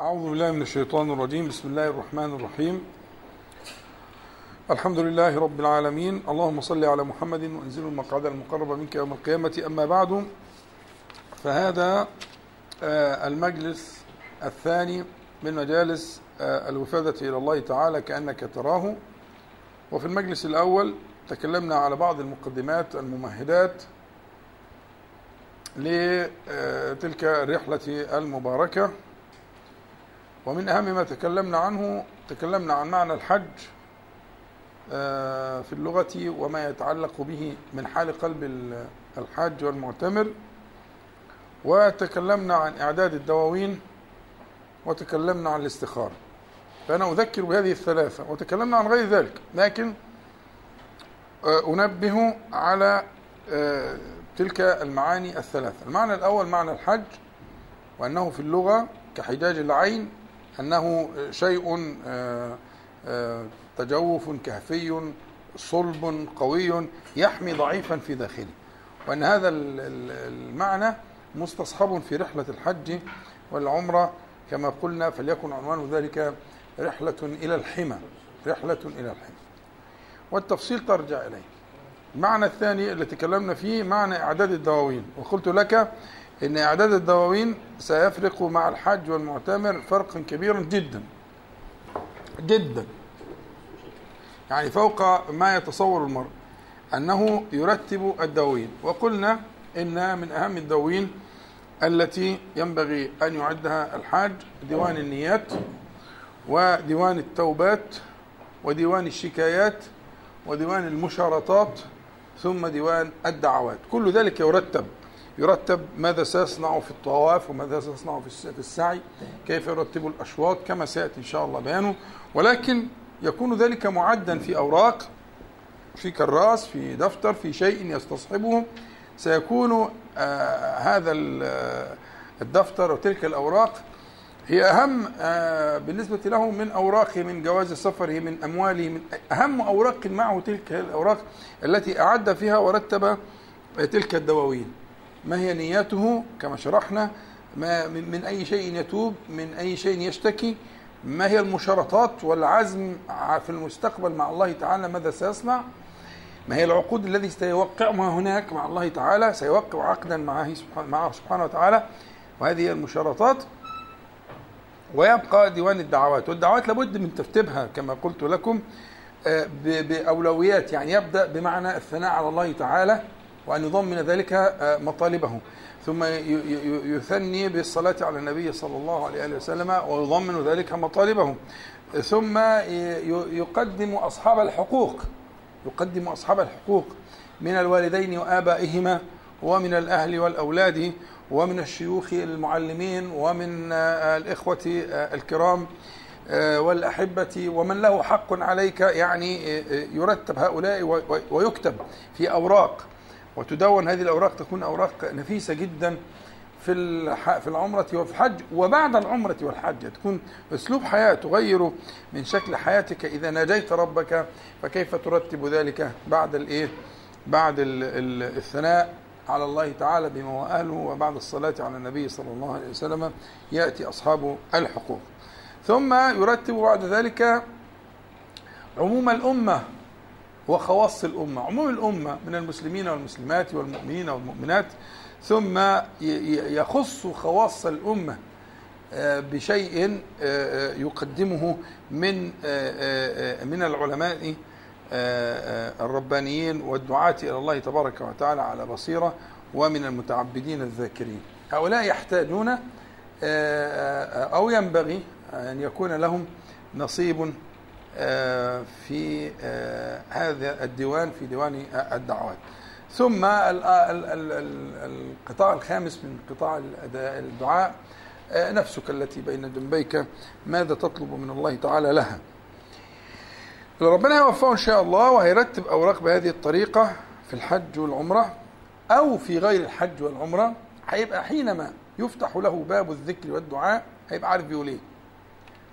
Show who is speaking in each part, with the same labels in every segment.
Speaker 1: أعوذ بالله من الشيطان الرجيم. بسم الله الرحمن الرحيم. الحمد لله رب العالمين. اللهم صل على محمد وانزل المقعد المقرب منك يوم القيامة. أما بعد فهذا آه، المجلس الثاني من مجالس آه، الوفادة إلى الله تعالى كأنك تراه. وفي المجلس الأول تكلمنا على بعض المقدمات الممهدات لتلك الرحلة المباركة. ومن أهم ما تكلمنا عنه تكلمنا عن معنى الحج آه، في اللغة وما يتعلق به من حال قلب الحاج والمعتمر. وتكلمنا عن إعداد الدواوين وتكلمنا عن الاستخارة. فأنا أذكر بهذه الثلاثة وتكلمنا عن غير ذلك. لكن آه، أنبه على آه، تلك المعاني الثلاثة. المعنى الأول معنى الحج وأنه في اللغة كحجاج العين أنه شيء آه، آه، تجوف كهفي صلب قوي يحمي ضعيفا في داخله. وأن هذا المعنى مستصحب في رحلة الحج والعمرة. كما قلنا فليكن عنوان ذلك رحلة إلى الحمى. رحلة إلى الحمى. والتفصيل ترجع إليه. المعنى الثاني اللي تكلمنا فيه معنى إعداد الدواوين. وقلت لك إن إعداد الدواوين سيفرق مع الحج والمعتمر فرقا كبيرا جدا. جدا. يعني فوق ما يتصور المرء أنه يرتب الدواوين. وقلنا إن من أهم الدواوين التي ينبغي أن يعدها الحاج ديوان النيات وديوان التوبات وديوان الشكايات وديوان المشارطات ثم ديوان الدعوات. كل ذلك يرتب. يرتب ماذا سيصنع في الطواف وماذا سيصنع في السعي كيف يرتب الأشواط كما سيأتي إن شاء الله بيانه. ولكن يكون ذلك معدا في أوراق في كراس في دفتر في شيء يستصحبه. سيكون آه هذا الدفتر وتلك الأوراق هي أهم آه بالنسبة له من أوراقه من جواز سفره من أمواله من أهم أوراق معه تلك الأوراق التي أعد فيها ورتب تلك الدواوين. ما هي نيته كما شرحنا ما من أي شيء يتوب من أي شيء يشتكي ما هي المشارطات والعزم في المستقبل مع الله تعالى ماذا سيصنع؟ ما هي العقود الذي سيوقعها هناك مع الله تعالى سيوقع عقدا معه سبحانه, معه سبحانه وتعالى. وهذه المشارطات. ويبقى ديوان الدعوات. والدعوات لابد من ترتيبها كما قلت لكم آه، بأولويات. يعني يبدأ بمعنى الثناء على الله تعالى. وأن يضمن ذلك آه، مطالبه ثم يثني بالصلاة على النبي صلى الله عليه وسلم ويضمن ذلك مطالبه ثم يقدم أصحاب الحقوق يقدم أصحاب الحقوق من الوالدين وآبائهما ومن الأهل والأولاد ومن الشيوخ المعلمين ومن آه، الإخوة آه، الكرام والأحبة. ومن له حق عليك يعني يرتب هؤلاء ويكتب في أوراق. وتدون هذه الأوراق تكون أوراق نفيسة جدا في في العمرة وفي الحج وبعد العمرة والحج تكون أسلوب حياة تغير من شكل حياتك. إذا ناجيت ربك فكيف ترتب ذلك بعد الإيه؟ بعد الثناء على الله تعالى بما هو أهله. وبعد الصلاة على النبي صلى الله عليه وسلم يأتي أصحاب الحقوق. ثم يرتب بعد ذلك عموم الأمة. وخواص الأمة عموم الأمة من المسلمين والمسلمات والمؤمنين والمؤمنات ثم يخص خواص الأمة آه، بشيء آه، آه، يقدمه من من العلماء الربانيين والدعاة إلى الله تبارك وتعالى على بصيرة ومن المتعبدين الذاكرين. هؤلاء يحتاجون أو ينبغي أن يكون لهم نصيب في آه، هذا الديوان في ديوان الدعوات. ثم القطاع الخامس من قطاع الدعاء آه، نفسك التي بين جنبيك ماذا تطلب من الله تعالى لها؟ ربنا يوفقه إن شاء الله وهيرتب أوراق بهذه الطريقة في الحج والعمرة أو في غير الحج والعمرة هيبقى حينما يفتح له باب الذكر والدعاء هيبقى عارف بيقول إيه.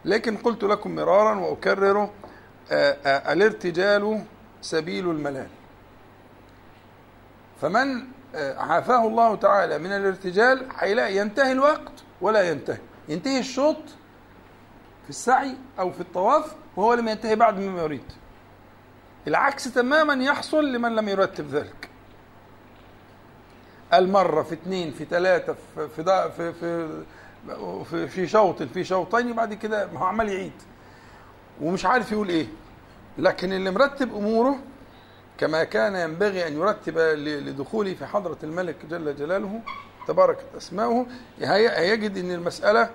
Speaker 1: لكن قلت لكم مرارا وأكرر آه، آه، الارتجال سبيل الملال. فمن آه، عافاه الله تعالى من الارتجال هيلاقي ينتهي الوقت ولا ينتهي. ينتهي الشوط السعي أو في الطواف وهو لم ينتهي بعد مما يريد. العكس تماما يحصل لمن لم يرتب ذلك. المرة في اثنين في ثلاثة في في في في, في, شوط في شوطين وبعد كده هو عمال يعيد. ومش عارف يقول إيه. لكن اللي مرتب أموره كما كان ينبغي أن يرتب لدخوله في حضرة الملك جل جلاله تباركت أسماؤه هيجد إن المسألة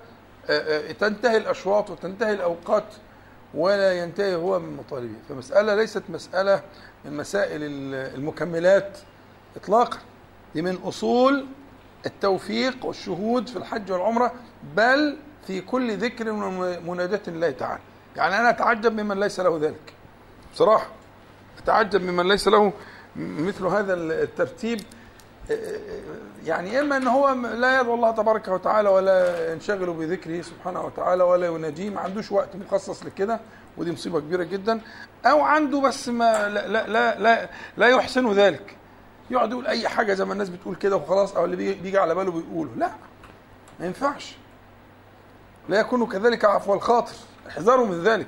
Speaker 1: تنتهي الأشواط وتنتهي الأوقات ولا ينتهي هو من مطالبه. فمسألة ليست مسألة من مسائل المكملات إطلاقا. دي من أصول التوفيق والشهود في الحج والعمرة بل في كل ذكر ومناجاة الله تعالى. يعني أنا أتعجب ممن ليس له ذلك. بصراحة أتعجب ممن ليس له مثل هذا الترتيب. يعني إما أن هو لا يدعو الله تبارك وتعالى ولا ينشغل بذكره سبحانه وتعالى ولا يناجيه ما عندوش وقت مخصص لكده ودي مصيبة كبيرة جدا. أو عنده بس ما لا لا لا, لا يحسن ذلك. يقعد يقول أي حاجة زي ما الناس بتقول كده وخلاص أو اللي بيجي على باله بيقوله. لا ما ينفعش. لا يكون كذلك عفو الخاطر. احذروا من ذلك.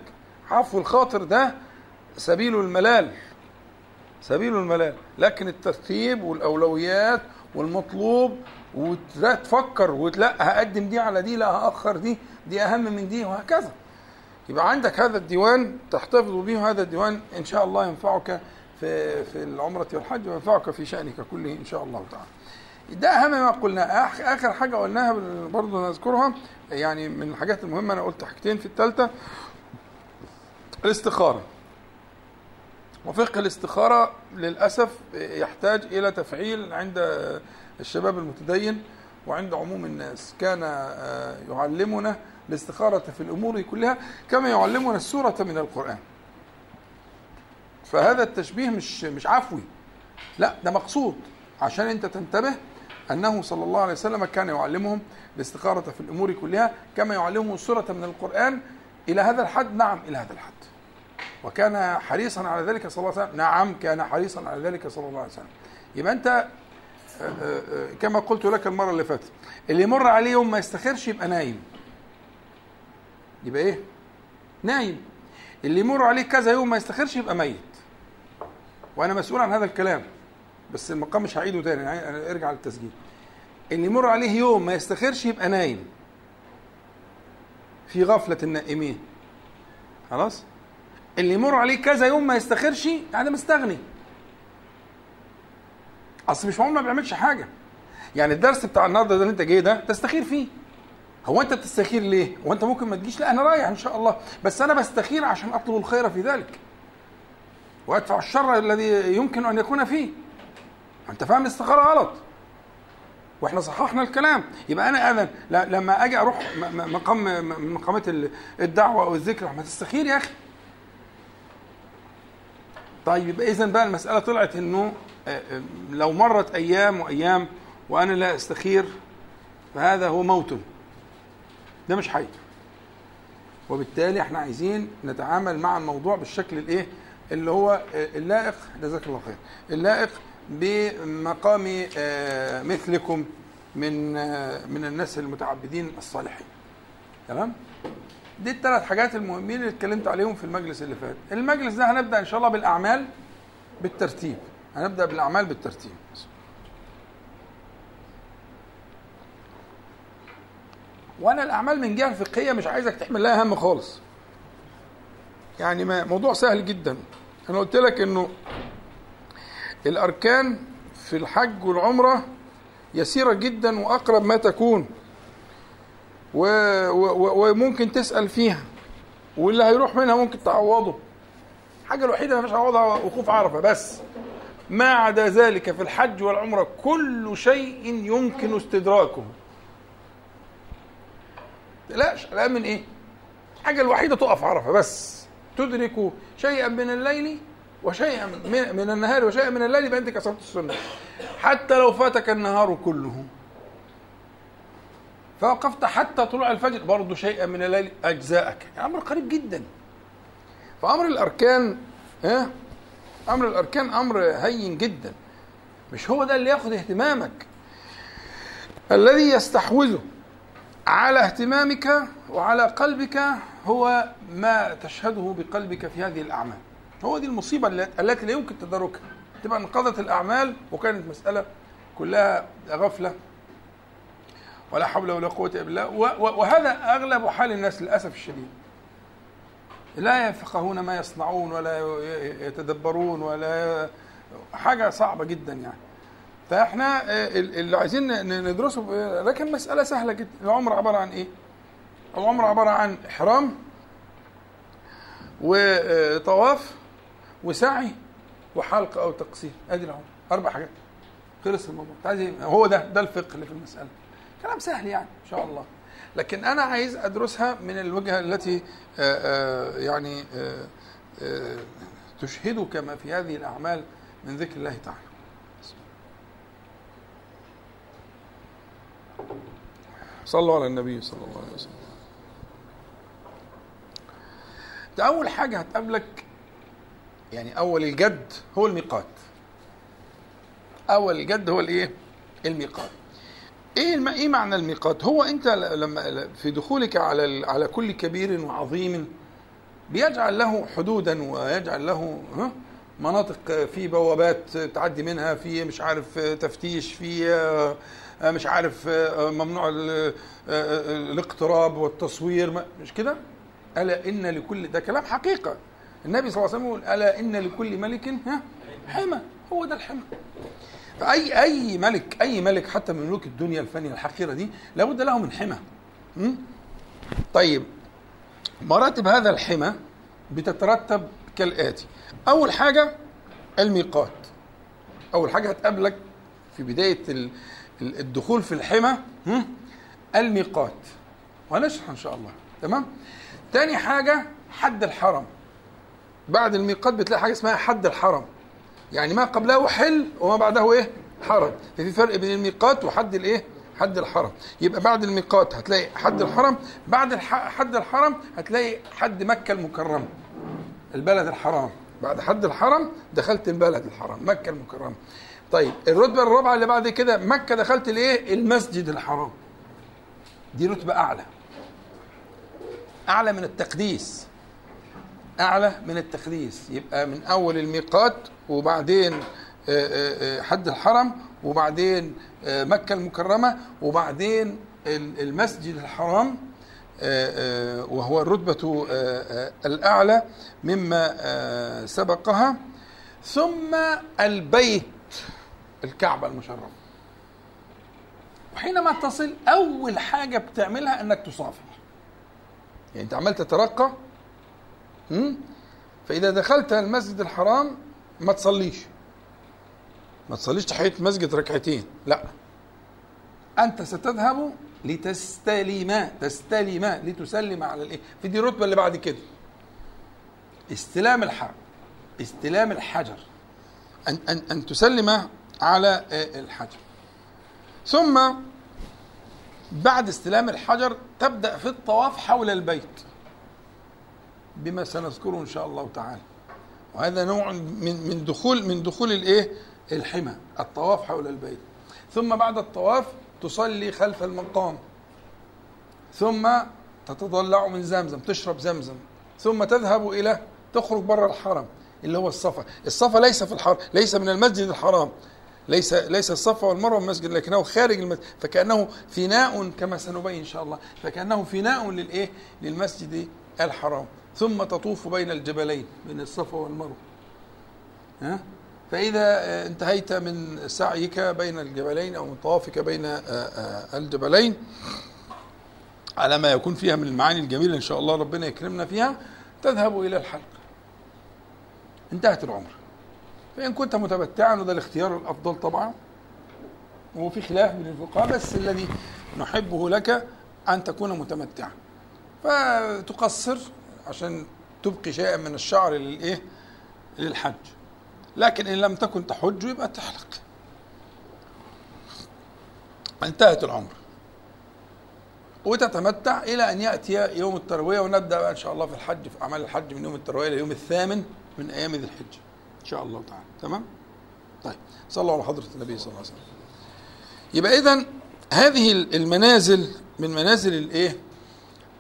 Speaker 1: عفو الخاطر ده سبيل الملال. سبيل الملال. لكن الترتيب والأولويات والمطلوب ولا تفكر ولا هقدم دي على دي لا هأخر دي دي أهم من دي وهكذا. يبقى عندك هذا الديوان تحتفظ به هذا الديوان إن شاء الله ينفعك في في العمرة والحج وينفعك في شأنك كله إن شاء الله تعالى. ده أهم ما قلنا. آخر حاجة قلناها برضه نذكرها يعني من الحاجات المهمة أنا قلت حاجتين في الثالثه الاستخارة. وفقه الاستخارة للأسف يحتاج إلى تفعيل عند الشباب المتدين وعند عموم الناس. كان يعلمنا الاستخارة في الأمور كلها كما يعلمنا السورة من القرآن. فهذا التشبيه مش مش عفوي. لا ده مقصود. عشان انت تنتبه أنه صلى الله عليه وسلم كان يعلمهم الاستخارة في الأمور كلها كما يعلمهم السورة من القرآن إلى هذا الحد. نعم إلى هذا الحد. وكان حريصا على ذلك صلى الله عليه وسلم. نعم كان حريصا على ذلك صلى الله عليه وسلم. يبقى أنت كما قلت لك المرة اللي فاتت اللي يمر عليه يوم ما يستخرش يبقى نايم. يبقى إيه؟ نايم. اللي يمر عليه كذا يوم ما يستخرش يبقى ميت. وأنا مسؤول عن هذا الكلام بس المقام مش هعيده تاني يعني أرجع للتسجيل. اللي يمر عليه يوم ما يستخرش يبقى نايم. في غفلة النائمين. خلاص؟ اللي يمر عليه كذا يوم ما يستخرش يعني مستغني. أصل مش معقول ما بيعملش حاجة. يعني الدرس بتاع النهارده ده اللي أنت جاي ده تستخير فيه. هو أنت بتستخير ليه؟ هو أنت ممكن ما تجيش؟ لا أنا رايح إن شاء الله. بس أنا بستخير عشان أطلب الخير في ذلك. وادفع الشر الذي يمكن أن يكون فيه. أنت فاهم الاستخاره غلط. وإحنا صححنا الكلام. يبقى أنا آذن. لما أجي أروح مقام مقامات الدعوة أو الذكر ما تستخير يا أخي. طيب يبقى اذا بقى المسألة طلعت إنه لو مرت أيام وأيام وأنا لا أستخير فهذا هو موت ده مش حي وبالتالي إحنا عايزين نتعامل مع الموضوع بالشكل الإيه؟ اللي هو اللائق جزاك الله خير اللائق بمقام مثلكم من من الناس المتعبدين الصالحين. تمام؟ دي الثلاث حاجات المهمين اللي اتكلمت عليهم في المجلس اللي فات. المجلس ده هنبدأ إن شاء الله بالأعمال بالترتيب. هنبدأ بالأعمال بالترتيب. وأنا الأعمال من جهة فقهية مش عايزك تحمل لها هم خالص. يعني موضوع سهل جدا. أنا قلت لك إنه الأركان في الحج والعمرة يسيرة جدا وأقرب ما تكون و... و... وممكن تسأل فيها واللي هيروح منها ممكن تعوضه. الحاجة الوحيدة اللي مش هعوضها وقوف عرفة بس. ما عدا ذلك في الحج والعمرة كل شيء يمكن استدراكه. تقلقش قلقان من إيه؟ الحاجة الوحيدة تقف عرفة بس. تدرك شيئا من الليل وشيئا من, النهار وشيئا من الليل يبقى أنت كسرت السنة. حتى لو فاتك النهار كله. فوقفت حتى طلوع الفجر برضه شيئا من الليل أجزاءك. يعني أمر قريب جدا. فأمر الأركان ها؟ أمر الأركان أمر هين جدا. مش هو ده اللي ياخذ اهتمامك. الذي يستحوذه. على اهتمامك وعلى قلبك هو ما تشهده بقلبك في هذه الأعمال. هو دي المصيبة التي لا يمكن تداركها. تبقى انقضت الأعمال وكانت مسألة كلها غفلة ولا حول ولا قوة إلا بالله. وهذا أغلب حال الناس للأسف الشديد. لا يفقهون ما يصنعون ولا يتدبرون ولا حاجة صعبة جدا يعني. فاحنا اللي عايزين ندرسه لكن مسألة سهلة جدا العمر عبارة عن إيه؟ العمر عبارة عن إحرام وطواف وسعي وحلق أو تقصير. أدي العمر. أربع حاجات. خلص الموضوع. عايز هو ده. ده الفقه اللي في المسألة. كلام سهل يعني إن شاء الله. لكن أنا عايز أدرسها من الوجهة التي يعني تشهدك ما في هذه الأعمال من ذكر الله تعالى. صلوا على النبي صلى الله عليه وسلم. ده أول حاجة هتقابلك يعني أول الجد هو الميقات. أول الجد هو الإيه؟ الميقات. إيه. إيه معنى الميقات؟ هو أنت لما في دخولك على على كل كبير وعظيم بيجعل له حدودا ويجعل له مناطق في بوابات تعدي منها في مش عارف تفتيش في مش عارف ممنوع الاقتراب والتصوير مش كده؟ ألا إن لكل ده كلام حقيقة. النبي صلى الله عليه وسلم يقول ألا إن لكل ملك ها؟ حمى. هو ده الحمى. فأي أي ملك أي ملك حتى من ملوك الدنيا الفانية الحقيرة دي لابد له من حمى. طيب. مراتب هذا الحمى بتترتب كالآتي. أول حاجة الميقات. أول حاجة هتقابلك في بداية الدخول في الحمى الميقات وهنشرح إن شاء الله. تمام؟ تاني حاجة حد الحرم. بعد الميقات بتلاقي حاجة اسمها حد الحرم. يعني ما قبله حل وما بعده إيه؟ حرم. ففي فرق بين الميقات وحد الإيه؟ حد الحرم. يبقى بعد الميقات هتلاقي حد الحرم بعد حد الحرم هتلاقي حد مكة المكرمة. البلد الحرام. بعد حد الحرم دخلت البلد الحرام مكة المكرمة. طيب الرتبة الرابعة اللي بعد كده مكة دخلت الايه المسجد الحرام. دي رتبة أعلى. أعلى من التقديس. أعلى من التقديس. يبقى من أول الميقات وبعدين حد الحرم وبعدين مكة المكرمة وبعدين المسجد الحرام وهو الرتبه الأعلى مما سبقها. ثم البيت. الكعبة المشرفة. وحينما تصل أول حاجة بتعملها إنك تصافح. يعني أنت عمال تترقى فإذا دخلت المسجد الحرام ما تصليش. ما تصليش تحية مسجد ركعتين لا. أنت ستذهب لتستلم تستلم لتسلم على الإيه؟ في دي الرتبه اللي بعد كده. استلام الحرم استلام الحجر. أن أن أن تسلم على الحجر. ثم بعد استلام الحجر تبدأ في الطواف حول البيت بما سنذكره إن شاء الله تعالى. وهذا نوع من من دخول من دخول الإيه؟ الحمى الطواف حول البيت. ثم بعد الطواف تصلي خلف المقام. ثم تتضلع من زمزم تشرب زمزم. ثم تذهب إلى تخرج بره الحرم اللي هو الصفا. الصفا ليس في الحرم ليس من المسجد الحرام. ليس ليس الصفا والمروة المسجد لكنه خارج المسجد فكأنه فناء كما سنبين إن شاء الله فكأنه فناء للإيه؟ للمسجد الحرام. ثم تطوف بين الجبلين بين الصفا والمروة. ها؟ فإذا انتهيت من سعيك بين الجبلين أو من طوافك بين الجبلين على ما يكون فيها من المعاني الجميلة إن شاء الله ربنا يكرمنا فيها تذهب إلى الحلق. انتهت العمر. فإن كنت متمتعا وده الاختيار الأفضل طبعا. وفي خلاف بين الفقهاء بس الذي نحبه لك أن تكون متمتعا. فتقصر عشان تبقي شيئا من الشعر للإيه؟ للحج. لكن إن لم تكن تحج يبقى تحلق. انتهت العمر. وتتمتع إلى أن يأتي يوم التروية ونبدأ بقى إن شاء الله في الحج في أعمال الحج من يوم التروية إلى يوم الثامن من أيام ذي الحجة إن شاء الله تعالى. تمام؟ طيب صلوا على حضرة النبي صلى الله عليه وسلم. يبقى إذا هذه المنازل من منازل الايه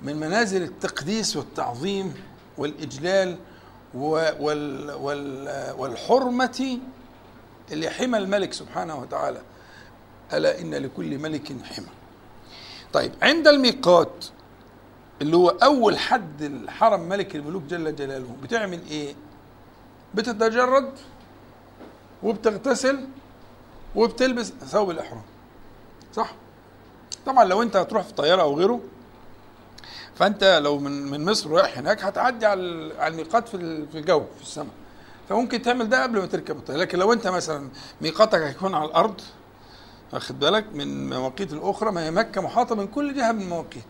Speaker 1: من منازل التقديس والتعظيم والإجلال وال وال والحرمة اللي حمى الملك سبحانه وتعالى. ألا إن لكل ملك حمى. طيب عند الميقات اللي هو أول حد الحرم ملك الملوك جل جلاله بتعمل إيه؟ بتتجرد؟ وبتغتسل وبتلبس ثوب الإحرام. صح؟ طبعا لو أنت هتروح في طيارة أو غيره فأنت لو من من مصر رايح هناك هتعدي على على الميقات في في الجو في السماء. فممكن تعمل ده قبل ما تركب الطيارة. لكن لو أنت مثلا ميقاتك هيكون على الأرض واخد بالك؟ من مواقيت الأخرى ما هي مكة محاطة من كل جهة من المواقيت.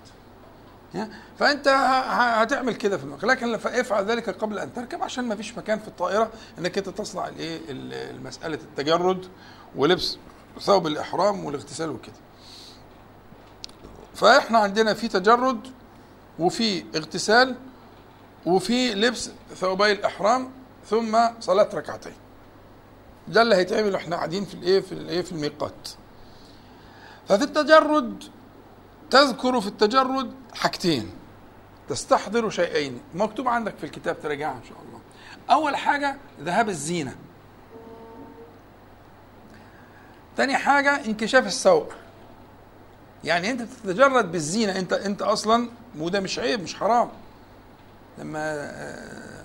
Speaker 1: فأنت هتعمل كده في المكان. لكن افعل ذلك قبل أن تركب عشان ما فيش مكان في الطائرة إنك أنت تصنع الايه مسألة التجرد ولبس ثوب الإحرام والاغتسال وكده. فإحنا عندنا في تجرد وفي اغتسال وفي لبس ثوبي الإحرام ثم صلاة ركعتين. ده اللي هيتعمل. وإحنا قاعدين في الايه في الايه في الميقات. ففي التجرد تذكر في التجرد حاجتين. تستحضر شيئين. مكتوب عندك في الكتاب تراجعها إن شاء الله. أول حاجة ذهاب الزينة. تاني حاجة انكشاف السوء يعني أنت تتجرد بالزينة. أنت أنت أصلا وده مش عيب مش حرام. لما آه،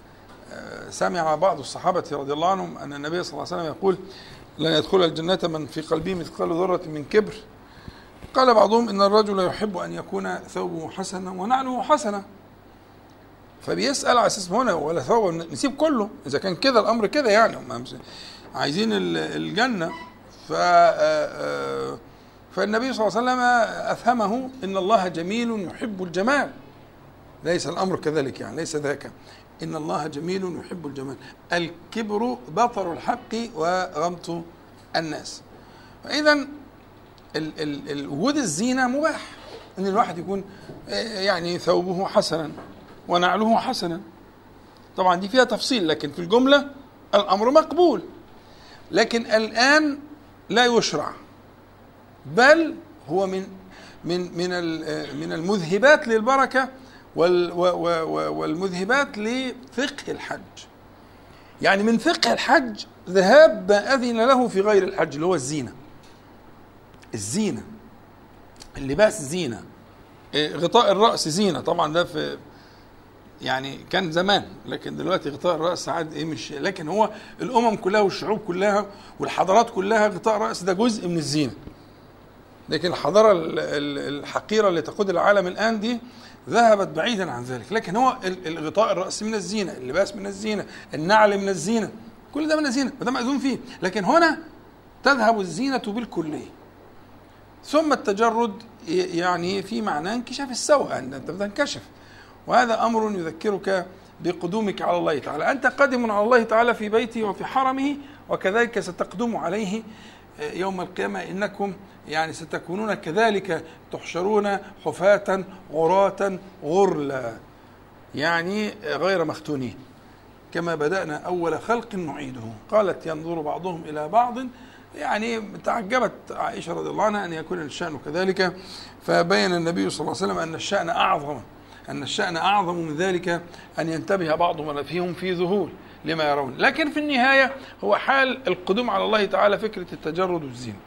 Speaker 1: آه، سمع بعض الصحابة رضي الله عنهم أن النبي صلى الله عليه وسلم يقول لن يدخل الجنة من في قلبه مثقال ذرة من كبر. قال بعضهم إن الرجل يحب أن يكون ثوبه حسنا ونعله حسنا. فبيسأل على أساس هنا ولا ثوب نسيب كله. إذا كان كده الأمر كده يعني. عايزين الجنة. ف آه، آه، فالنبي صلى الله عليه وسلم أفهمه إن الله جميل يحب الجمال. ليس الأمر كذلك يعني ليس ذاك. إن الله جميل يحب الجمال. الكبر بطر الحق وغمط الناس. فاذا وجود الزينة مباح. إن الواحد يكون آه، يعني ثوبه حسنا ونعله حسنا. طبعا دي فيها تفصيل لكن في الجملة الأمر مقبول. لكن الآن لا يشرع بل هو من من من آه، من المذهبات للبركة والمذهبات لفقه الحج. يعني من فقه الحج ذهاب ما أذن له في غير الحج اللي هو الزينة. الزينة. اللباس زينة. إيه، غطاء الرأس زينة. طبعا ده في يعني كان زمان لكن دلوقتي غطاء الرأس عاد إيه مش لكن هو الأمم كلها والشعوب كلها والحضارات كلها غطاء الرأس ده جزء من الزينة. لكن الحضارة الحقيرة اللي تقود العالم الآن دي ذهبت بعيدا عن ذلك. لكن هو الغطاء الرأس من الزينة اللباس من الزينة النعل من الزينة كل ده من الزينة وده مأذون فيه. لكن هنا تذهب الزينة بالكلية. ثم التجرد يعني في معنى انكشاف السوء أن أنت بتنكشف وهذا أمر يذكرك بقدومك على الله تعالى. أنت قادم على الله تعالى في بيته وفي حرمه وكذلك ستقدم عليه يوم القيامة. إنكم يعني ستكونون كذلك تحشرون حفاة عراة غرلا. يعني غير مختونين. كما بدأنا أول خلق نعيده. قالت ينظر بعضهم إلى بعض يعني تعجبت عائشة رضي الله عنها أن يكون الشأن كذلك فبين النبي صلى الله عليه وسلم أن الشأن أعظم أن الشأن أعظم من ذلك أن ينتبه بعضهم فيهم في ذهول لما يرون. لكن في النهاية هو حال القدوم على الله تعالى فكرة التجرد والزينة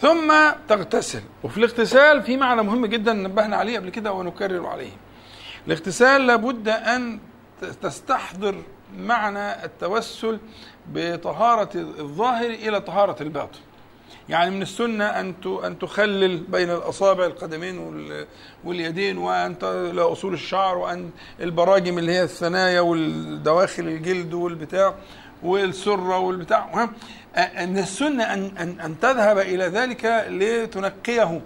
Speaker 1: ثم تغتسل. وفي الاغتسال في معنى مهم جدا نبهنا عليه قبل كده ونكرر عليه. الاغتسال لابد أن تستحضر معنى التوسل بطهارة الظاهر إلى طهارة الباطن. يعني من السنة أن أن تخلل بين الأصابع القدمين واليدين وأن أصول الشعر وأن البراجم اللي هي الثنايا والدواخل الجلد والبتاع والسرة والبتاع. أن السنة أن أن أن تذهب إلى ذلك لتنقيه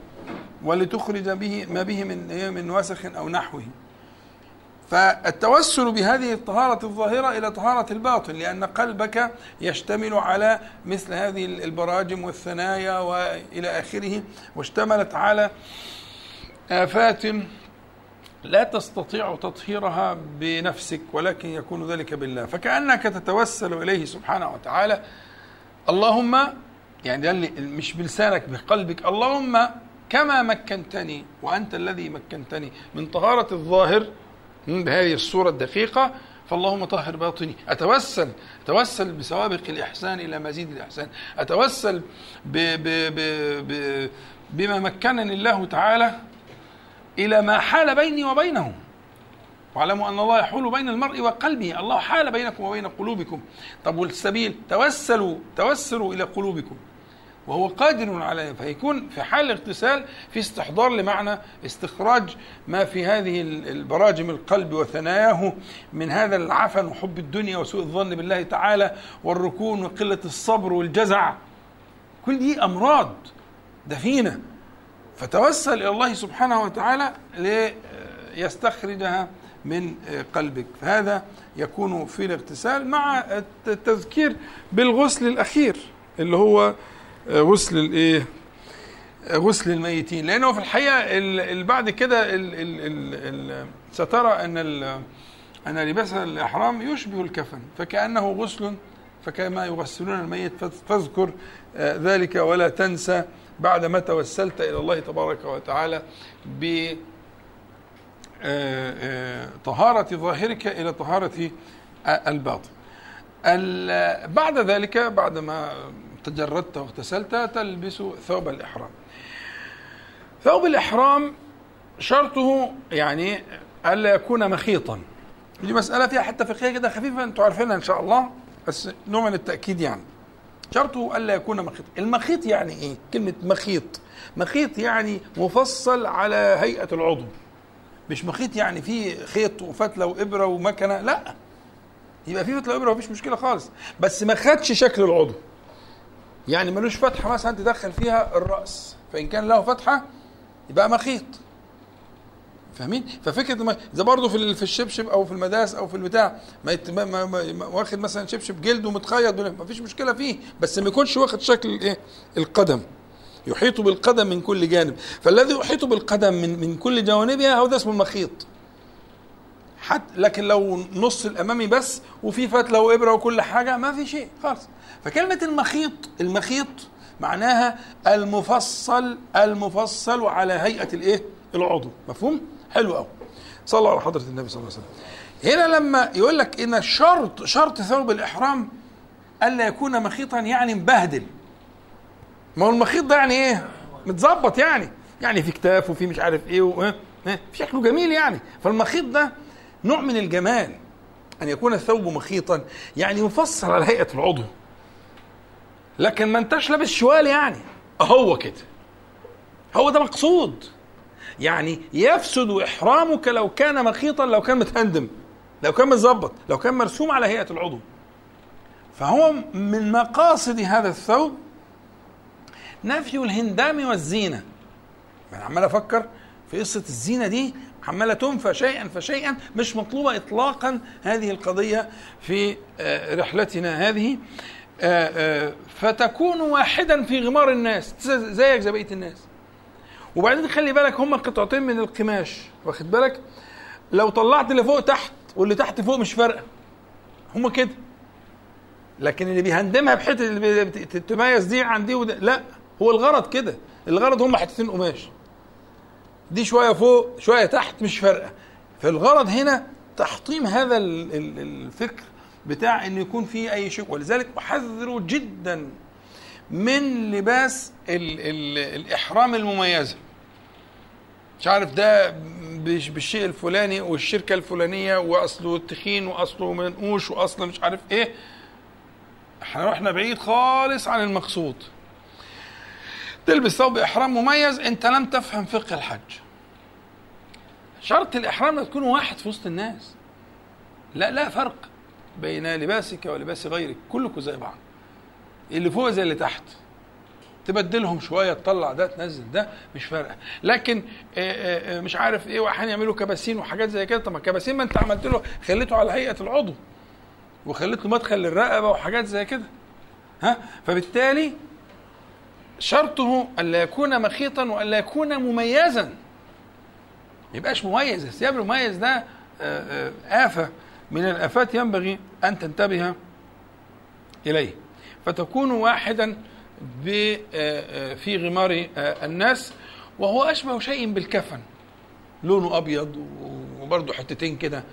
Speaker 1: ولتخرج به ما به من من وسخ أو نحوه. فالتوسل بهذه الطهارة الظاهرة إلى طهارة الباطن لأن قلبك يشتمل على مثل هذه البراجم والثنايا وإلى آخره واشتملت على آفات لا تستطيع تطهيرها بنفسك ولكن يكون ذلك بالله. فكأنك تتوسل إليه سبحانه وتعالى. اللهم يعني مش بلسانك بقلبك. اللهم كما مكنتني وأنت الذي مكنتني من طهارة الظاهر بهذه الصورة الدقيقة فاللهم طهر باطني. أتوسل أتوسل بسوابق الإحسان إلى مزيد الإحسان. أتوسل ب ب ب ب بما مكنني الله تعالى إلى ما حال بيني وبينه واعلموا أن الله يحول بين المرء وقلبه. الله حال بينكم وبين قلوبكم. طب والسبيل؟ توسلوا توسلوا إلى قلوبكم. وهو قادر على فيكون في حال الاغتسال في استحضار لمعنى استخراج ما في هذه البراجم القلب وثناياه من هذا العفن وحب الدنيا وسوء الظن بالله تعالى والركون وقلة الصبر والجزع. كل دي أمراض دفينة. فتوسل إلى الله سبحانه وتعالى ليستخرجها من قلبك. فهذا يكون في الاغتسال مع التذكير بالغسل الأخير اللي هو غسل الإيه؟ غسل الميتين. لأنه في الحقيقة بعد كده سترى أن أن لباس الإحرام يشبه الكفن فكأنه غسل فكما يغسلون الميت فاذكر ذلك ولا تنسى بعدما توسلت إلى الله تبارك وتعالى ب طهارة ظاهرك إلى طهارة الباطن. بعد ذلك بعدما تجردت واغتسلت تلبس ثوب الإحرام. ثوب الإحرام شرطه يعني ألا يكون مخيطا. دي مسألة فيها حتى فقهية كده خفيفة أنتم عارفينها إن شاء الله بس نوع من التأكيد يعني. شرطه ألا يكون مخيط. المخيط يعني إيه؟ كلمة مخيط. مخيط يعني مفصل على هيئة العضو. مش مخيط يعني فيه خيط وفتلة وإبرة ومكنة لا. يبقى فيه فتلة وإبرة مفيش مشكلة خالص. بس ما خدش شكل العضو. يعني ملوش فتحة مثلا تدخل فيها الرأس فإن كان له فتحة يبقى مخيط. فاهمين؟ ففكرة إذا برضه في الشبشب أو في المداس أو في البتاع ما واخد مثلا شبشب جلد ومتخيط ما فيش مشكلة فيه بس ما يكونش واخد شكل الايه القدم. يحيط بالقدم من كل جانب. فالذي يحيط بالقدم من من كل جوانبها هو ده اسمه المخيط. حتى لكن لو نص الأمامي بس وفي فتلة وإبرة وكل حاجة ما في شيء خالص فكلمة المخيط المخيط معناها المفصل المفصل على هيئة الإيه؟ العضو. مفهوم؟ حلو قوي صلى على حضرة النبي صلى الله عليه وسلم. هنا لما يقول لك إن شرط شرط ثوب الإحرام ألا يكون مخيطا يعني مبهدل. ما هو المخيط ده يعني إيه؟ متظبط يعني. يعني في كتاف وفي مش عارف إيه و... شكله جميل يعني. فالمخيط ده نوع من الجمال أن يكون الثوب مخيطا يعني مفصل على هيئة العضو. لكن ما انتش لابس شوال يعني. هو كده. هو ده مقصود. يعني يفسد إحرامك لو كان مخيطا لو كان متهندم لو كان متظبط لو كان مرسوم على هيئة العضو. فهو من مقاصد هذا الثوب نفي الهندام والزينة. أنا عمال أفكر في قصة الزينة دي عماله تنفى شيئا فشيئا مش مطلوبة اطلاقا هذه القضية في رحلتنا هذه. فتكون واحدا في غمار الناس زيك زي بقية الناس. وبعدين خلي بالك هم قطعتين من القماش واخد بالك؟ لو طلعت اللي فوق تحت واللي تحت فوق مش فارقة. هم كده. لكن اللي بيهندمها بحتة اللي تميز دي عن دي وده لا هو الغرض كده. الغرض هم حتتين قماش. دي شوية فوق شوية تحت مش فارقة. فالغرض هنا تحطيم هذا الفكر بتاع إن يكون فيه أي شيء. ولذلك أحذر جدا من لباس ال ال الإحرام المميزة. مش عارف ده بالشيء الفلاني والشركة الفلانية وأصله تخين وأصله منقوش وأصله مش عارف إيه. إحنا رحنا بعيد خالص عن المقصود. تلبس ثوب إحرام مميز أنت لم تفهم فقه الحج. شرط الإحرام ان تكون واحد في وسط الناس. لا لا فرق بين لباسك ولباس غيرك كلكم زي بعض. اللي فوق زي اللي تحت. تبدلهم شوية تطلع ده تنزل ده مش فارقة. لكن آآ آآ مش عارف إيه واحيانا يعملوا كباسين وحاجات زي كده. طب ما الكباسين ما أنت عملت له خليته على هيئة العضو وخليت له مدخل للرقبة وحاجات زي كده. ها؟ فبالتالي شرطه الا يكون مخيطا والا يكون مميزا. ما يبقاش مميز الثياب المميز ده آفة. من الآفات ينبغي أن تنتبه إليه. فتكون واحدا في غمار الناس وهو أشبه شيء بالكفن. لونه أبيض وبرضه حتتين كده.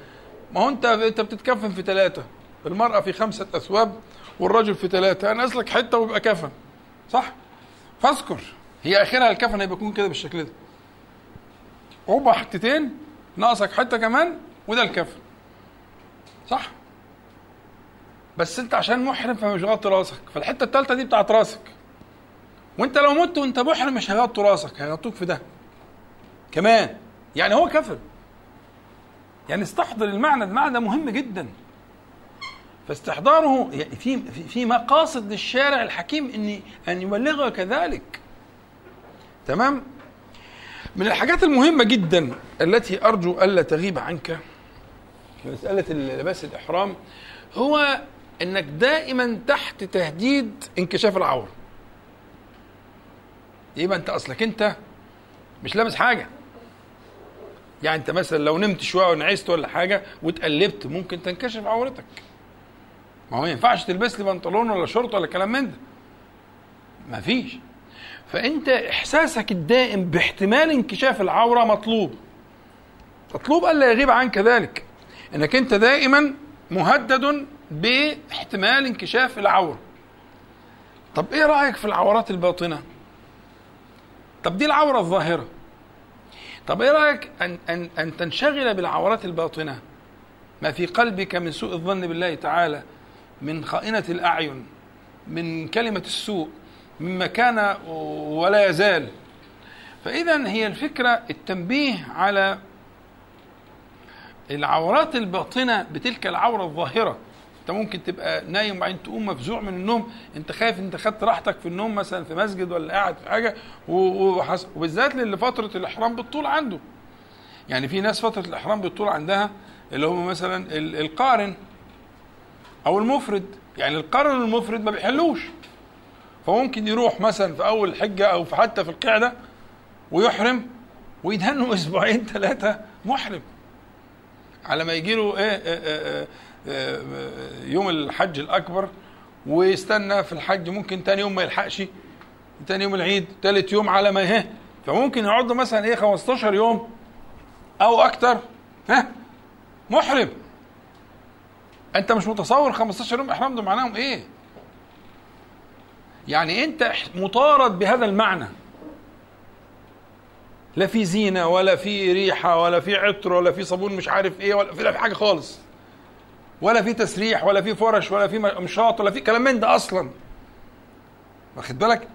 Speaker 1: ما هو أنت أنت بتتكفن في ثلاثة المرأة في خمسة أثواب والرجل في ثلاثة أنا أسلك حتة ويبقى كفن. صح؟ فاذكر هي آخرها الكفن هيبقى يكون كده بالشكل ده. هما حتتين ناقصك حتة كمان وده الكفن صح؟ بس أنت عشان محرم فمش غطي راسك. فالحتة الثالثه دي بتاعت راسك. وأنت لو مت وأنت محرم مش هيغطوا راسك هيغطوك في ده. كمان يعني هو كفن يعني استحضر المعنى المعنى مهم جدا. فاستحضاره يعني في في مقاصد للشارع الحكيم ان أن يبلغه كذلك. تمام؟ من الحاجات المهمة جدا التي أرجو ألا تغيب عنك في مسألة لباس الإحرام هو إنك دائما تحت تهديد انكشاف العوره يبقى أنت أصلك أنت مش لابس حاجة. يعني أنت مثلا لو نمت شوية ونعست ولا حاجة واتقلبت ممكن تنكشف عورتك. ما هو ما ينفعش تلبس لي بنطلون ولا شورت ولا كلام من ده. مفيش فأنت إحساسك الدائم باحتمال انكشاف العورة مطلوب. مطلوب ألا يغيب عنك ذلك. إنك أنت دائما مهدد باحتمال انكشاف العورة. طب إيه رأيك في العورات الباطنة؟ طب دي العورة الظاهرة. طب إيه رأيك أن أن أن تنشغل بالعورات الباطنة؟ ما في قلبك من سوء الظن بالله تعالى. من خائنة الأعين من كلمة السوء مما كان ولا يزال. فاذا هي الفكرة التنبيه على العورات الباطنة بتلك العورة الظاهرة. أنت ممكن تبقى نايم وبعدين تقوم مفزوع من النوم أنت خايف أنت خدت راحتك في النوم مثلا في مسجد ولا قاعد في حاجة وبالذات للي فترة الإحرام بالطول عنده. يعني في ناس فترة الإحرام بالطول عندها اللي هم مثلا القارن أو المفرد. يعني القارن والمفرد ما بيحلوش. فممكن يروح مثلا في أول حجة أو في حتى في القعدة ويحرم ويدهنوا أسبوعين ثلاثة محرم. على ما يجي له إيه, إيه, إيه, إيه يوم الحج الأكبر ويستنى في الحج. ممكن تاني يوم ما يلحقش تاني يوم العيد تالت يوم على ما إيه. فممكن يقعد مثلا إيه 15 يوم أو أكتر. ها؟ محرم. أنت مش متصور 15 يوم إحرام ده معناهم إيه؟ يعني أنت مطارد بهذا المعنى. لا في زينة ولا في ريحة ولا في عطر ولا في صابون مش عارف إيه ولا في, لا في حاجة خالص. ولا في تسريح ولا في فرش ولا في مشاط ولا في كلام من ده أصلا. واخد بالك؟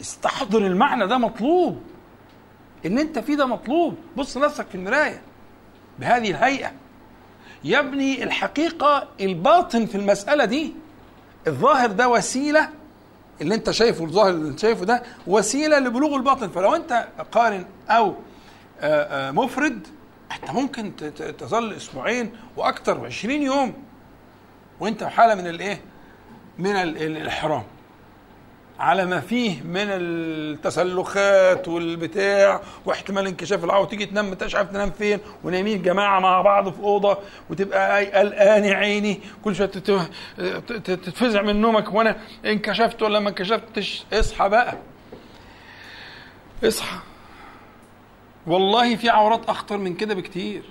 Speaker 1: استحضر المعنى ده مطلوب. إن أنت فيه ده مطلوب. بص نفسك في المراية. بهذه الهيئة. يا ابني الحقيقة الباطن في المسألة دي الظاهر ده وسيلة اللي انت شايفه الظاهر اللي انت شايفه ده وسيلة لبلوغ الباطن فلو انت قارن أو مفرد انت ممكن تظل أسبوعين وأكثر 20 يوم وانت في حالة من الإيه؟ من الإحرام على ما فيه من التسلخات والبتاع واحتمال انكشاف العوره تيجي تنام ما عارف تنام فين ونايمين جماعة مع بعض في أوضة وتبقى قلقان يا عيني كل شوية تتفزع من نومك وأنا انكشفت ولا ما انكشفتش؟ اصحى بقى. اصحى. والله في عورات أخطر من كده بكتير.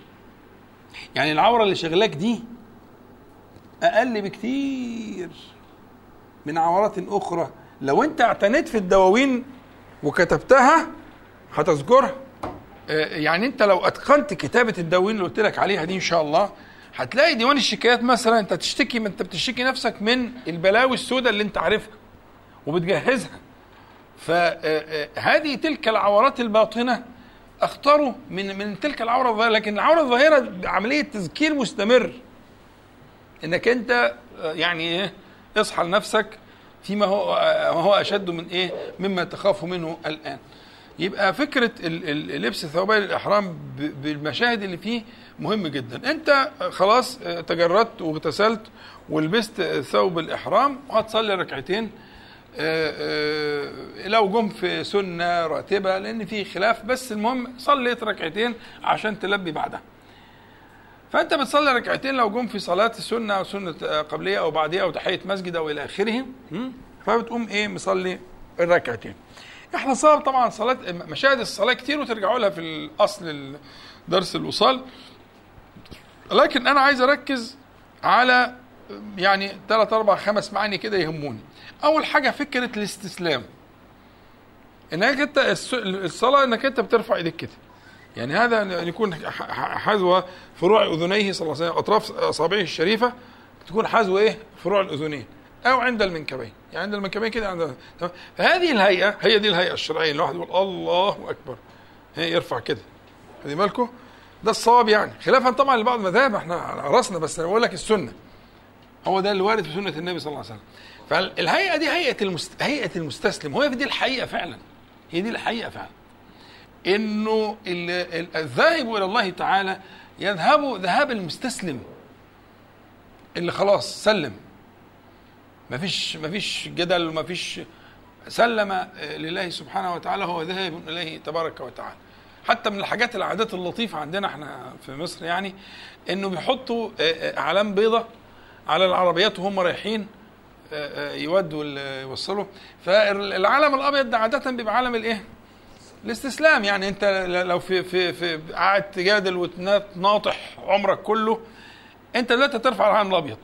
Speaker 1: يعني العورة اللي شغلاك دي أقل بكتير من عورات أخرى لو انت اعتنيت في الدواوين وكتبتها هتذكرها. يعني انت لو اتقنت كتابة الدواوين اللي قلت لك عليها دي إن شاء الله هتلاقي ديوان الشكايات مثلا انت تشتكي ما انت بتشتكي نفسك من البلاوي السوداء اللي انت عارفها وبتجهزها. فهذه تلك العورات الباطنة اخطروا من من تلك العورة الظاهرة. لكن العورة الظاهرة عمليه تذكير مستمر. إنك أنت يعني إيه اصحى لنفسك فيما هو هو أشد من إيه؟ مما تخاف منه الآن. يبقى فكرة لبس ثوبي الإحرام بالمشاهد اللي فيه مهم جدا. أنت خلاص تجردت واغتسلت ولبست ثوب الإحرام وهتصلي ركعتين لو جم في سنة راتبة لأن في خلاف بس المهم صليت ركعتين عشان تلبي بعدها. فأنت بتصلي ركعتين لو جم في صلاة السنة أو سنة قبلية أو بعديه أو تحية مسجد أو إلى آخره فبتقوم إيه؟ مصلي الركعتين. إحنا صار طبعا صلاه مشاهد الصلاة كتير وترجعوا لها في الأصل درس الوصال. لكن أنا عايز أركز على يعني ثلاث أربع خمس معاني كده يهموني. أول حاجة فكرة الاستسلام. إنك أنت الصلاة إنك أنت بترفع ايديك كده. يعني هذا ان يكون حذو فروع أذنيه صلى الله عليه وسلم أطراف أصابعه الشريفة تكون حذو إيه؟ فروع الأذنين. أو عند المنكبين يعني عند المنكبين كده عند فهذه الهيئة هي دي الهيئة الشرعية الواحد يقول الله أكبر. هي يرفع كده. خدي بالكم؟ ده الصواب يعني. خلافا طبعا لبعض المذاهب إحنا على رأسنا بس أنا بقول لك السنة. هو ده اللي وارد في سنة النبي صلى الله عليه وسلم. فالهيئة دي هيئة المست... هيئة المستسلم. هو دي الحقيقة فعلا. هي دي الحقيقة فعلا. إنه الذاهب إلى الله تعالى يذهب ذهاب المستسلم. اللي خلاص سلم. ما فيش ما فيش جدل وما فيش سلم لله سبحانه وتعالى هو ذاهب إليه تبارك وتعالى. حتى من الحاجات العادات اللطيفة عندنا إحنا في مصر يعني إنه بيحطوا أعلام بيضة على العربيات وهم رايحين يودوا يوصلوا. فالعلم الأبيض ده عادة بيبقى علم الإيه؟ الاستسلام يعني انت لو في في في قاعد تجادل وتناطح عمرك كله انت دلوقتي ترفع العلم الأبيض.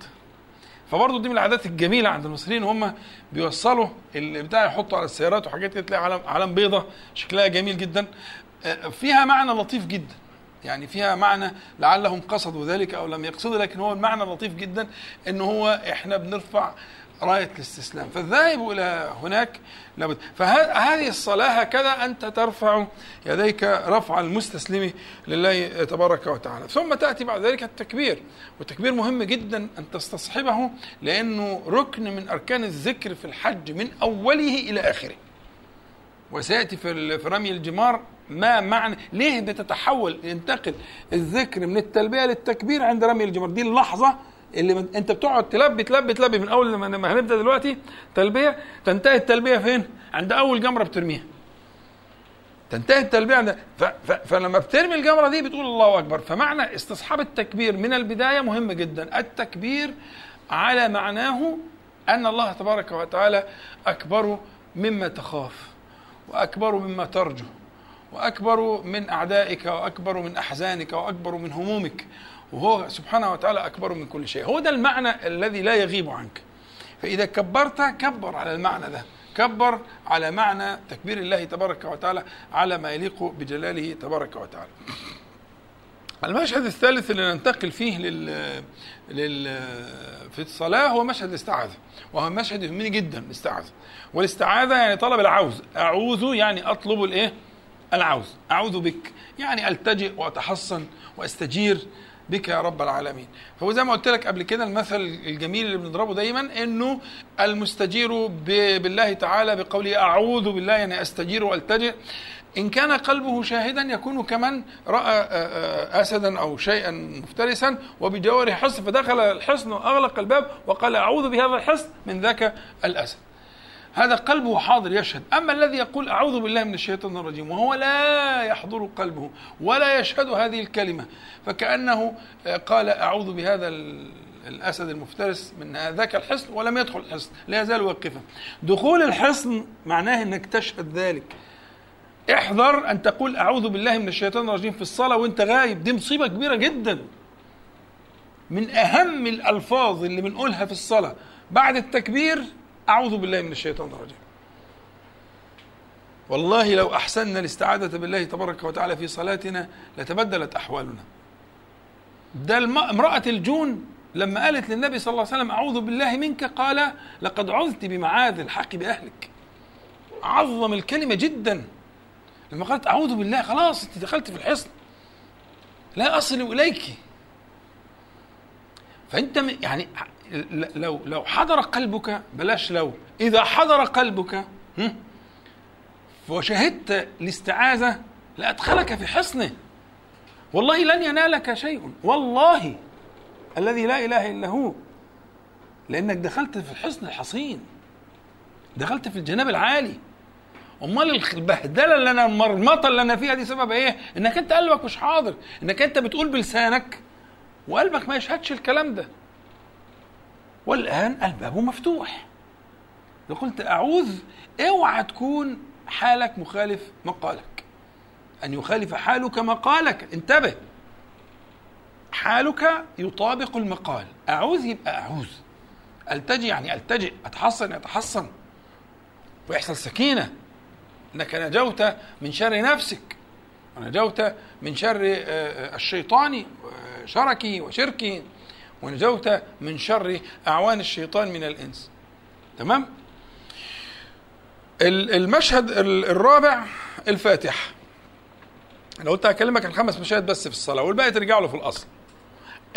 Speaker 1: فبرضه دي من العادات الجميلة عند المصريين هم بيوصلوا البتاع يحطوا على السيارات وحاجات كده تلاقي علم علم بيضة شكلها جميل جدا. فيها معنى لطيف جدا. يعني فيها معنى لعلهم قصدوا ذلك أو لم يقصدوا لكن هو المعنى لطيف جدا إن هو إحنا بنرفع راية الاستسلام. فالذاهب إلى هناك لابد. فهذه الصلاة هكذا أنت ترفع يديك رفع المستسلم لله تبارك وتعالى. ثم تأتي بعد ذلك التكبير. والتكبير مهم جدا أن تستصحبه لأنه ركن من أركان الذكر في الحج من أوله إلى آخره. وسيأتي في رمي الجمار ما معنى ليه بتتحول ينتقل الذكر من التلبية للتكبير عند رمي الجمار؟ دي اللحظة اللي انت بتقعد تلبي تلبي تلبي من أول لما هنبدأ دلوقتي تلبيه تنتهي التلبيه فين؟ عند أول جمرة بترميها. تنتهي التلبيه عند ف... ف... فلما بترمي الجمرة دي بتقول الله أكبر فمعنى استصحاب التكبير من البداية مهم جدا التكبير على معناه أن الله تبارك وتعالى أكبر مما تخاف وأكبر مما ترجو وأكبر من أعدائك وأكبر من أحزانك وأكبر من همومك وهو سبحانه وتعالى أكبر من كل شيء. هو ده المعنى الذي لا يغيب عنك. فإذا كبرت كبر على المعنى ده. كبر على معنى تكبير الله تبارك وتعالى على ما يليق بجلاله تبارك وتعالى. المشهد الثالث اللي ننتقل فيه لل, لل... في الصلاة هو مشهد الاستعاذة. وهو مشهد يهمني جدا الاستعاذة. والاستعاذة يعني طلب العوز. أعوذ يعني أطلب الإيه؟ العوز. أعوذ بك. يعني ألتجئ وأتحصن وأستجير. بك يا رب العالمين. فهو زي ما قلت لك قبل كده المثل الجميل اللي بنضربه دايما إنه المستجير بالله تعالى بقوله أعوذ بالله يعني أستجير وألتجئ. إن كان قلبه شاهدا يكون كمن رأى اسدا أو شيئا مفترسا وبجواره حصن فدخل الحصن وأغلق الباب وقال أعوذ بهذا الحصن من ذاك الأسد. هذا قلبه حاضر يشهد. أما الذي يقول أعوذ بالله من الشيطان الرجيم وهو لا يحضر قلبه ولا يشهد هذه الكلمة فكأنه قال أعوذ بهذا الأسد المفترس من ذاك الحصن ولم يدخل الحصن لا يزال واقفا. دخول الحصن معناه أنك تشهد ذلك. احذر أن تقول أعوذ بالله من الشيطان الرجيم في الصلاة وأنت غايب. دي مصيبة كبيرة جدا. من أهم الألفاظ اللي بنقولها في الصلاة. بعد التكبير أعوذ بالله من الشيطان الرجيم. والله لو أحسننا الاستعاذة بالله تبارك وتعالى في صلاتنا لتبدلت أحوالنا. ده امرأة الجون لما قالت للنبي صلى الله عليه وسلم أعوذ بالله منك قال لقد عذت بمعاذ الحق بأهلك. عظم الكلمة جدا. لما قالت أعوذ بالله خلاص أنت دخلت في الحصن. لا أصل إليك. فأنت يعني لو لو حضر قلبك بلاش لو. إذا حضر قلبك وشهدت الاستعاذة لأدخلك في حصنه. والله لن ينالك شيء. والله الذي لا إله إلا هو. لأنك دخلت في الحصن الحصين. دخلت في الجناب العالي. أمال البهدلة اللي أنا المرمطة اللي أنا فيها دي سبب إيه؟ إنك أنت قلبك مش حاضر، إنك أنت بتقول بلسانك وقلبك ما يشهدش الكلام ده. والآن الباب مفتوح. لو قلت أعوذ اوعى تكون حالك مخالف مقالك. أن يخالف حالك مقالك. انتبه. حالك يطابق المقال. أعوذ يبقى أعوذ. ألتجي يعني ألتجئ. أتحصن أتحصن ويحصل سكينة. أنك نجوت من شر نفسك. ونجوت من شر آه، آه، الشيطان شركه وشركه ونجوت من شر أعوان الشيطان من الإنس. تمام؟ المشهد الرابع الفاتحة. أنا قلت هكلمك عن خمس مشاهد بس في الصلاة والباقي ترجع له في الأصل.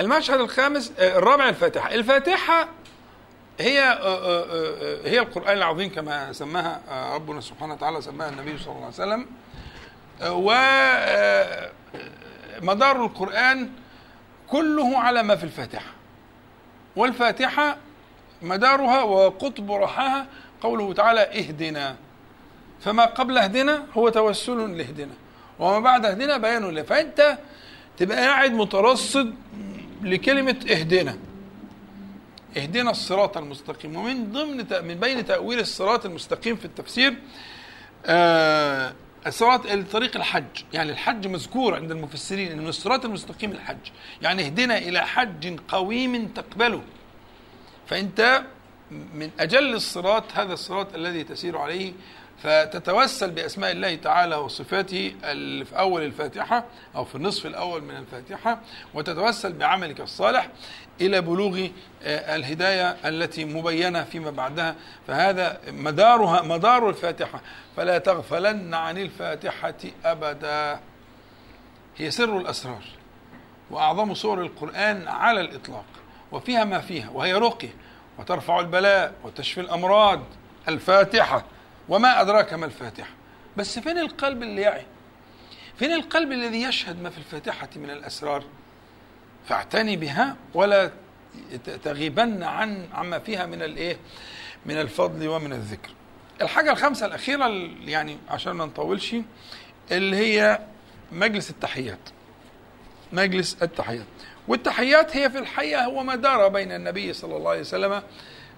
Speaker 1: المشهد الخامس آه، الرابع الفاتحة. الفاتحة هي هي القرآن العظيم كما سماها ربنا سبحانه وتعالى سماها النبي صلى الله عليه وسلم. ومدار القرآن كله على ما في الفاتحة. والفاتحة مدارها وقطب رحاها قوله تعالى اهدنا. فما قبل اهدنا هو توسل لاهدنا. وما بعد اهدنا بيان له. فأنت تبقى قاعد مترصد لكلمة اهدنا. اهدنا الصراط المستقيم. ومن ضمن من بين تأويل الصراط المستقيم في التفسير آه الصراط طريق الحج. يعني الحج مذكور عند المفسرين من الصراط المستقيم الحج. يعني اهدنا إلى حج قويم تقبله. فأنت من أجل الصراط هذا الصراط الذي تسير عليه فتتوسل بأسماء الله تعالى وصفاته في أول الفاتحة أو في النصف الأول من الفاتحة وتتوسل بعملك الصالح. إلى بلوغ آه، الهداية التي مبينة فيما بعدها. فهذا مدارها مدار الفاتحة. فلا تغفلن عن الفاتحة أبدا. هي سر الأسرار وأعظم سور القرآن على الإطلاق وفيها ما فيها وهي رقيه وترفع البلاء وتشفي الأمراض. الفاتحة. وما أدراك ما الفاتحة. بس فين القلب اللي يعي؟ فين القلب الذي يشهد ما في الفاتحة من الأسرار؟ فاعتني بها ولا تغيبن عن عما فيها من الايه من الفضل ومن الذكر. الحاجة الخامسة الأخيرة يعني عشان ما نطولش اللي هي مجلس التحيات. مجلس التحيات. والتحيات هي في الحقيقة هو ما دار بين النبي صلى الله عليه وسلم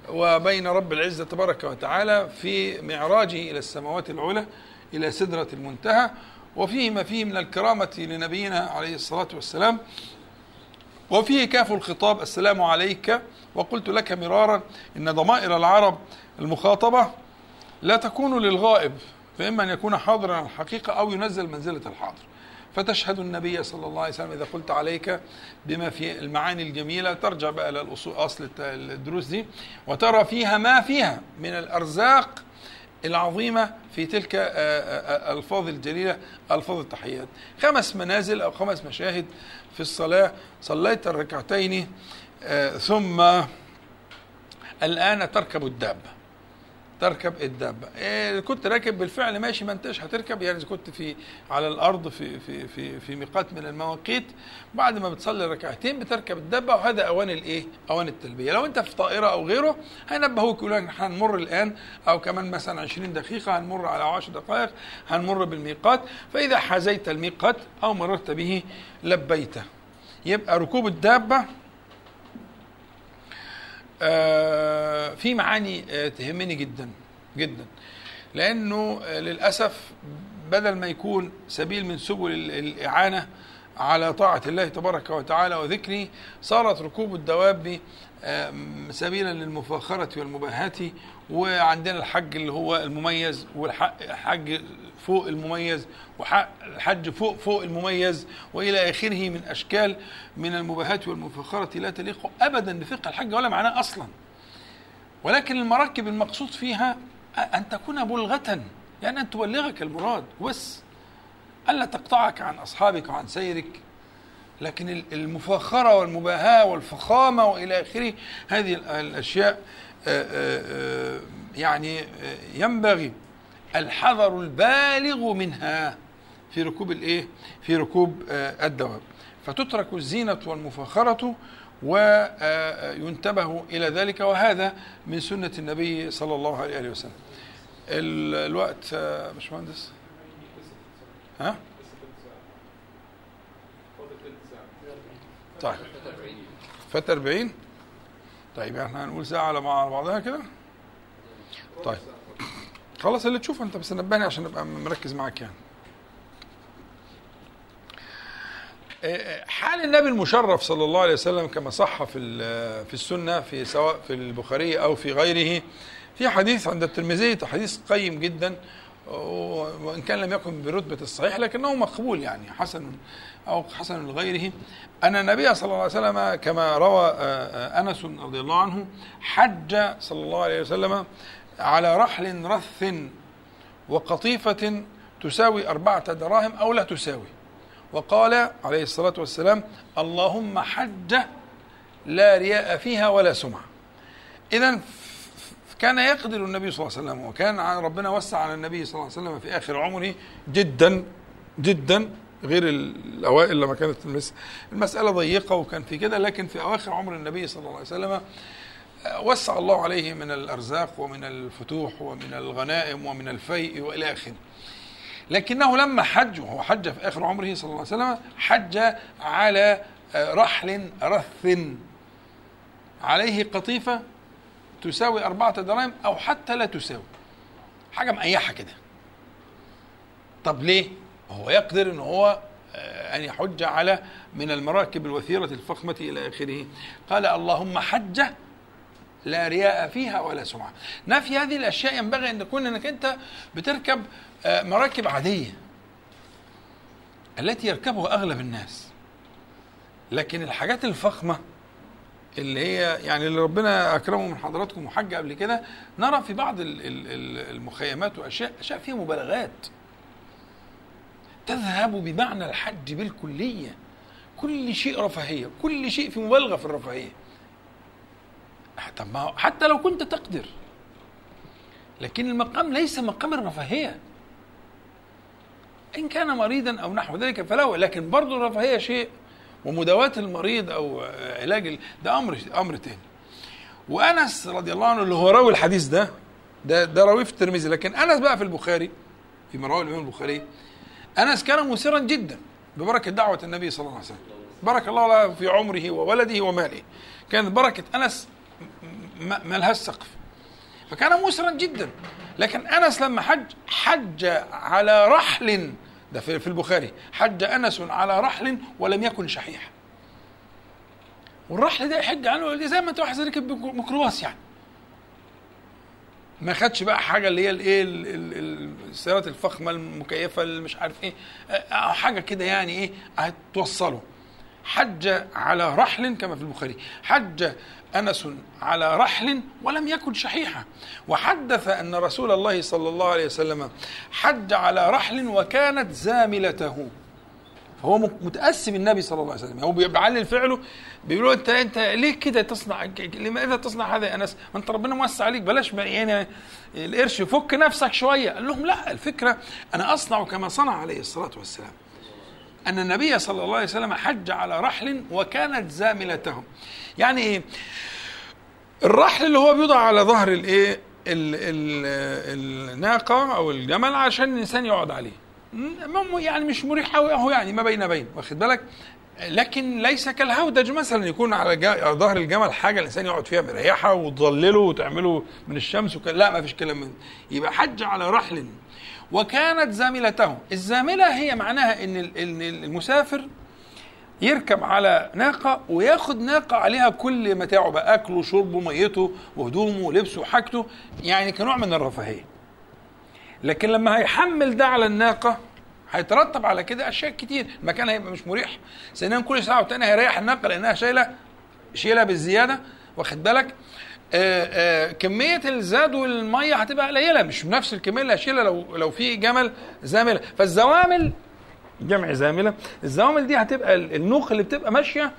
Speaker 1: وبين رب العزة تبارك وتعالى في معراجه إلى السماوات العلى إلى سدرة المنتهى وفيه ما فيه من الكرامة لنبينا عليه الصلاة والسلام وفيه كاف الخطاب السلام عليك وقلت لك مرارا إن ضمائر العرب المخاطبة لا تكون للغائب فإما أن يكون حاضرا الحقيقة أو ينزل منزلة الحاضر. فتشهد النبي صلى الله عليه وسلم إذا قلت عليك بما في المعاني الجميلة ترجع بقى إلى الأصول أصل الدروس دي وترى فيها ما فيها من الأرزاق العظيمة في تلك آه، آه، آه، الألفاظ الجليلة ألفاظ التحيات. خمس منازل أو خمس مشاهد في الصلاة. صليت الركعتين ثم الآن تركب الدابة. تركب الدابه إيه كنت راكب بالفعل ماشي ما انتش هتركب. يعني كنت في على الأرض في في في في ميقات من المواقيت بعد ما بتصلي ركعتين بتركب الدابه وهذا أوان الإيه؟ أوان التلبية. لو أنت في طائرة أو غيره هينبهوك يقولوا لك هنمر الآن أو كمان مثلا 20 دقيقة هنمر على 10 دقائق هنمر بالميقات. فإذا حازيت الميقات أو مررت به لبيته يبقى ركوب الدابة في معاني آه، تهمني جدا جدا. لأنه آه، للأسف بدل ما يكون سبيل من سبل الإعانة على طاعة الله تبارك وتعالى وذكره صارت ركوب الدواب سبيلا للمفاخرة والمباهاة وعندنا الحج اللي هو المميز والحج فوق المميز وحج فوق فوق المميز وإلى آخره من أشكال من المباهات والمفخرة لا تليق ابدا بفقه الحج ولا معناه أصلا. ولكن المراكب المقصود فيها أن تكون بلغة يعني أن تبلغك المراد بس. ألا تقطعك عن أصحابك وعن سيرك. لكن المفاخره والمباهاة والفخامة وإلى آخره هذه آه، يعني ينبغي الحذر البالغ منها في ركوب الايه؟ في ركوب الدواب. فتترك الزينة والمفاخرة وينتبه إلى ذلك وهذا من سنة النبي صلى الله عليه وسلم. الوقت باشمهندس؟ ها؟ طيب. فات 40 طيب إحنا هنقول ساعة على بعضها كده. طيب. خلاص اللي تشوفه انت بس نبهني عشان ابقى مركز معاك يعني. حال النبي المشرف صلى الله عليه وسلم كما صح في في السنة في سواء في البخاري أو في غيره في حديث عند الترمذي حديث قيم جدا وإن كان لم يكن برتبة الصحيح لكنه مقبول يعني حسن أو حسن لغيره. أن النبي صلى الله عليه وسلم كما روى أنس رضي الله عنه حج صلى الله عليه وسلم على رحل رث وقطيفة تساوي أربعة دراهم أو لا تساوي. وقال عليه الصلاة والسلام اللهم حجة لا رياء فيها ولا سمعة إذا كان يقدر النبي صلى الله عليه وسلم وكان ربنا وسع على النبي صلى الله عليه وسلم في آخر عمره جدا جدا غير الأوائل لما كانت المسألة ضيقة وكان في كده لكن في أواخر عمر النبي صلى الله عليه وسلم وسع الله عليه من الأرزاق ومن الفتوح ومن الغنائم ومن الفيء وإلى آخره. لكنه لما حج وهو حج في آخر عمره صلى الله عليه وسلم حج على رحل رث. عليه قطيفة تساوي أربعة دراهم أو حتى لا تساوي. حاجة مقيحة كده. طب ليه؟ هو يقدر إن هو أن يحج على من المراكب الوثيرة الفخمة إلى آخره. قال اللهم حجة لا رياء فيها ولا سمعة. نفي هذه الأشياء ينبغي أن تكون أنك أنت بتركب مراكب عادية التي يركبها أغلب الناس. لكن الحاجات الفخمة اللي هي يعني اللي ربنا أكرمه من حضراتكم وحج قبل كده نرى في بعض المخيمات وأشياء أشياء فيها مبالغات. تذهب بمعنى الحج بالكلية. كل شيء رفاهية كل شيء في مبالغة في الرفاهية. طب ما حتى لو كنت تقدر. لكن المقام ليس مقام الرفاهية. إن كان مريضا أو نحو ذلك فله لكن برضه الرفاهية شيء ومداواة المريض أو علاج ده أمر أمر تاني. وأنس رضي الله عنه اللي هو راوي الحديث ده ده ده راوي في الترمذي. لكن أنس بقى في البخاري في مراوي الإمام البخاري أنس كان مسرا جدا ببركة دعوة النبي صلى الله عليه وسلم. بارك الله له في عمره وولده وماله. كانت بركة أنس ما لهاش سقف فكان مسرا جدا. لكن أنس لما حج حج على رحل ده في البخاري حج أنس على رحل ولم يكن شحيحا. والرحل ده يحج عنه زي ما أنت واحد ركب ميكروباص يعني. ما خدش بقى حاجة اللي هي الايه السيارات الفخمة المكيفة اللي مش عارف إيه حاجة كده يعني إيه هتوصله. حج على رحل كما في البخاري. حج أنس على رحل ولم يكن شحيحا. وحدث أن رسول الله صلى الله عليه وسلم حج على رحل وكانت زاملته. هو متأسم النبي صلى الله عليه وسلم. هو بيعلل فعله بيقولوا أنت أنت ليه كده تصنع لماذا تصنع هذا يا أنس؟ ما أنت ربنا موسع عليك بلاش يعني القرش فك نفسك شوية. قال لهم لا الفكرة أنا أصنع كما صنع عليه الصلاة والسلام. أن النبي صلى الله عليه وسلم حج على رحل وكانت زاملته يعني إيه الرحل اللي هو بيوضع على ظهر الإيه؟ الناقة أو الجمل عشان الإنسان يقعد عليه. يعني مش مريح قوي أهو يعني ما بين بين واخد بالك؟ لكن ليس كالهودج مثلا يكون على ظهر الجمل حاجة الإنسان يقعد فيها مريحة وتظلله وتعمله من الشمس وك... لا ما فيش كلام من يبقى حج على رحل وكانت زاملته الزاملة هي معناها إن إن المسافر يركب على ناقة وياخد ناقة عليها كل متاعه بقى أكله وشربه ميته وهدومه ولبسه وحاجته يعني كنوع من الرفاهية. لكن لما هيحمل ده على الناقة هيترتب على كده أشياء كتير. المكان هيبقى مش مريح. ثانيا كل ساعة والتانية هيريح الناقة لأنها شايله شيلها بالزيادة. واخد بالك؟ كمية الزاد والمية هتبقى قليلة مش بنفس الكمية اللي هشيلها لو لو في جمل زاملة. فالزوامل جمع زاملة الزوامل دي هتبقى النوخ اللي بتبقى ماشية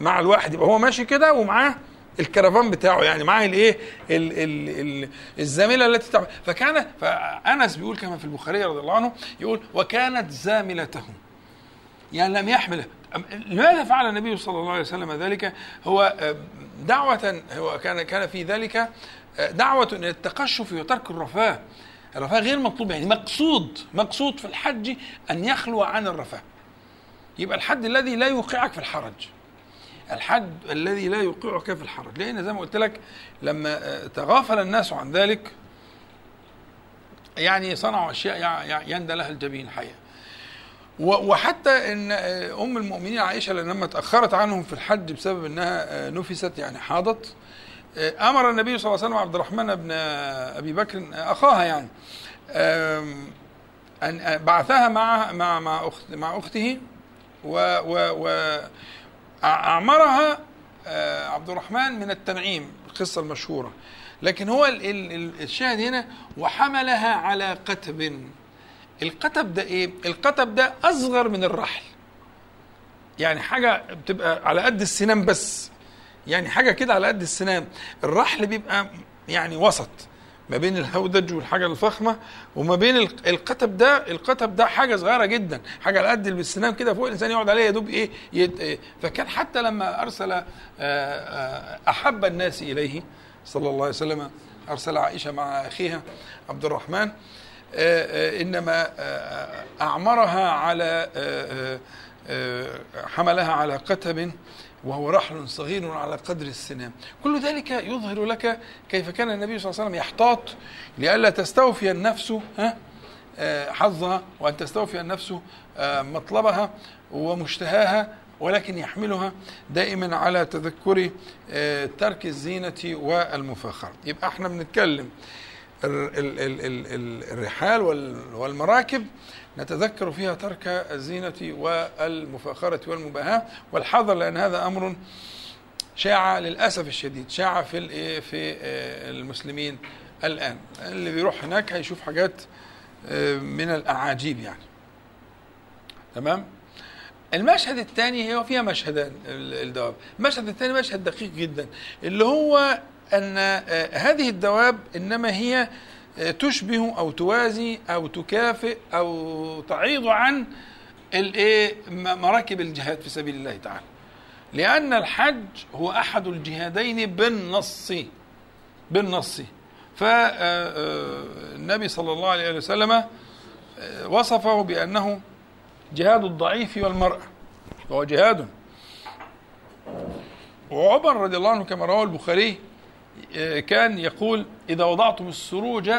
Speaker 1: مع الواحد يبقى هو ماشي كده ومعاه الكرفان بتاعه يعني معاه الايه الزاملة التي تعمل فكان فأنس بيقول كما في البخاري رضي الله عنه يقول وكانت زاملته يعني لم يحمل لماذا فعل النبي صلى الله عليه وسلم ذلك؟ هو دعوة هو كان كان في ذلك دعوة إلى التقشف وترك الرفاه. الرفاه غير مطلوب يعني مقصود مقصود في الحج أن يخلو عن الرفاه. يبقى الحد الذي لا يوقعك في الحرج. الحد الذي لا يوقعك في الحرج. لأن زي ما قلت لك لما تغافل الناس عن ذلك يعني صنعوا أشياء يندى لها الجبين الحقيقة وحتى إن أم المؤمنين عائشة لما تأخرت عنهم في الحج بسبب إنها نفست يعني حاضت أمر النبي صلى الله عليه وسلم عبد الرحمن بن أبي بكر أخاها يعني أن بعثها مع مع مع أخت مع أخته و و أعمرها عبد الرحمن من التنعيم القصة المشهورة. لكن هو الشاهد هنا وحملها على قتب. القتب ده إيه؟ القتب ده أصغر من الرحل. يعني حاجة بتبقى على قد السنام بس. يعني حاجة كده على قد السنام الرحل بيبقى يعني وسط ما بين الهودج والحاجة الفخمة وما بين القتب ده القتب ده حاجة صغيرة جدا. حاجة على قد السنام كده فوق الإنسان يقعد عليها يا دوب إيه. فكان حتى لما أرسل أحب الناس إليه صلى الله عليه وسلم أرسل عائشة مع أخيها عبد الرحمن إنما أعمرها على حملها على قتب وهو رحل صغير على قدر السنام كل ذلك يظهر لك كيف كان النبي صلى الله عليه وسلم يحتاط لئلا تستوفي النفس حظها وأن تستوفي النفس مطلبها ومشتهاها ولكن يحملها دائما على تذكر ترك الزينة والمفاخرة. يبقى إحنا بنتكلم الرحال والمراكب نتذكر فيها ترك الزينة والمفاخرة والمباهاة. والحذر لأن هذا أمر شاع للأسف الشديد شاع في في المسلمين الآن. اللي بيروح هناك هيشوف حاجات من الأعاجيب يعني. تمام؟ المشهد الثاني هو فيها مشهدان الدواب. المشهد الثاني مشهد دقيق جدا اللي هو أن هذه الدواب إنما هي تشبه أو توازي أو تكافئ أو تعيض عن الإيه مراكب الجهاد في سبيل الله تعالى. لأن الحج هو أحد الجهادين بالنص بالنص. فالنبي صلى الله عليه وسلم وصفه بأنه جهاد الضعيف والمرأة. وهو جهاد. وعمر رضي الله عنه كما رواه البخاري كان يقول إذا وضعتم السروج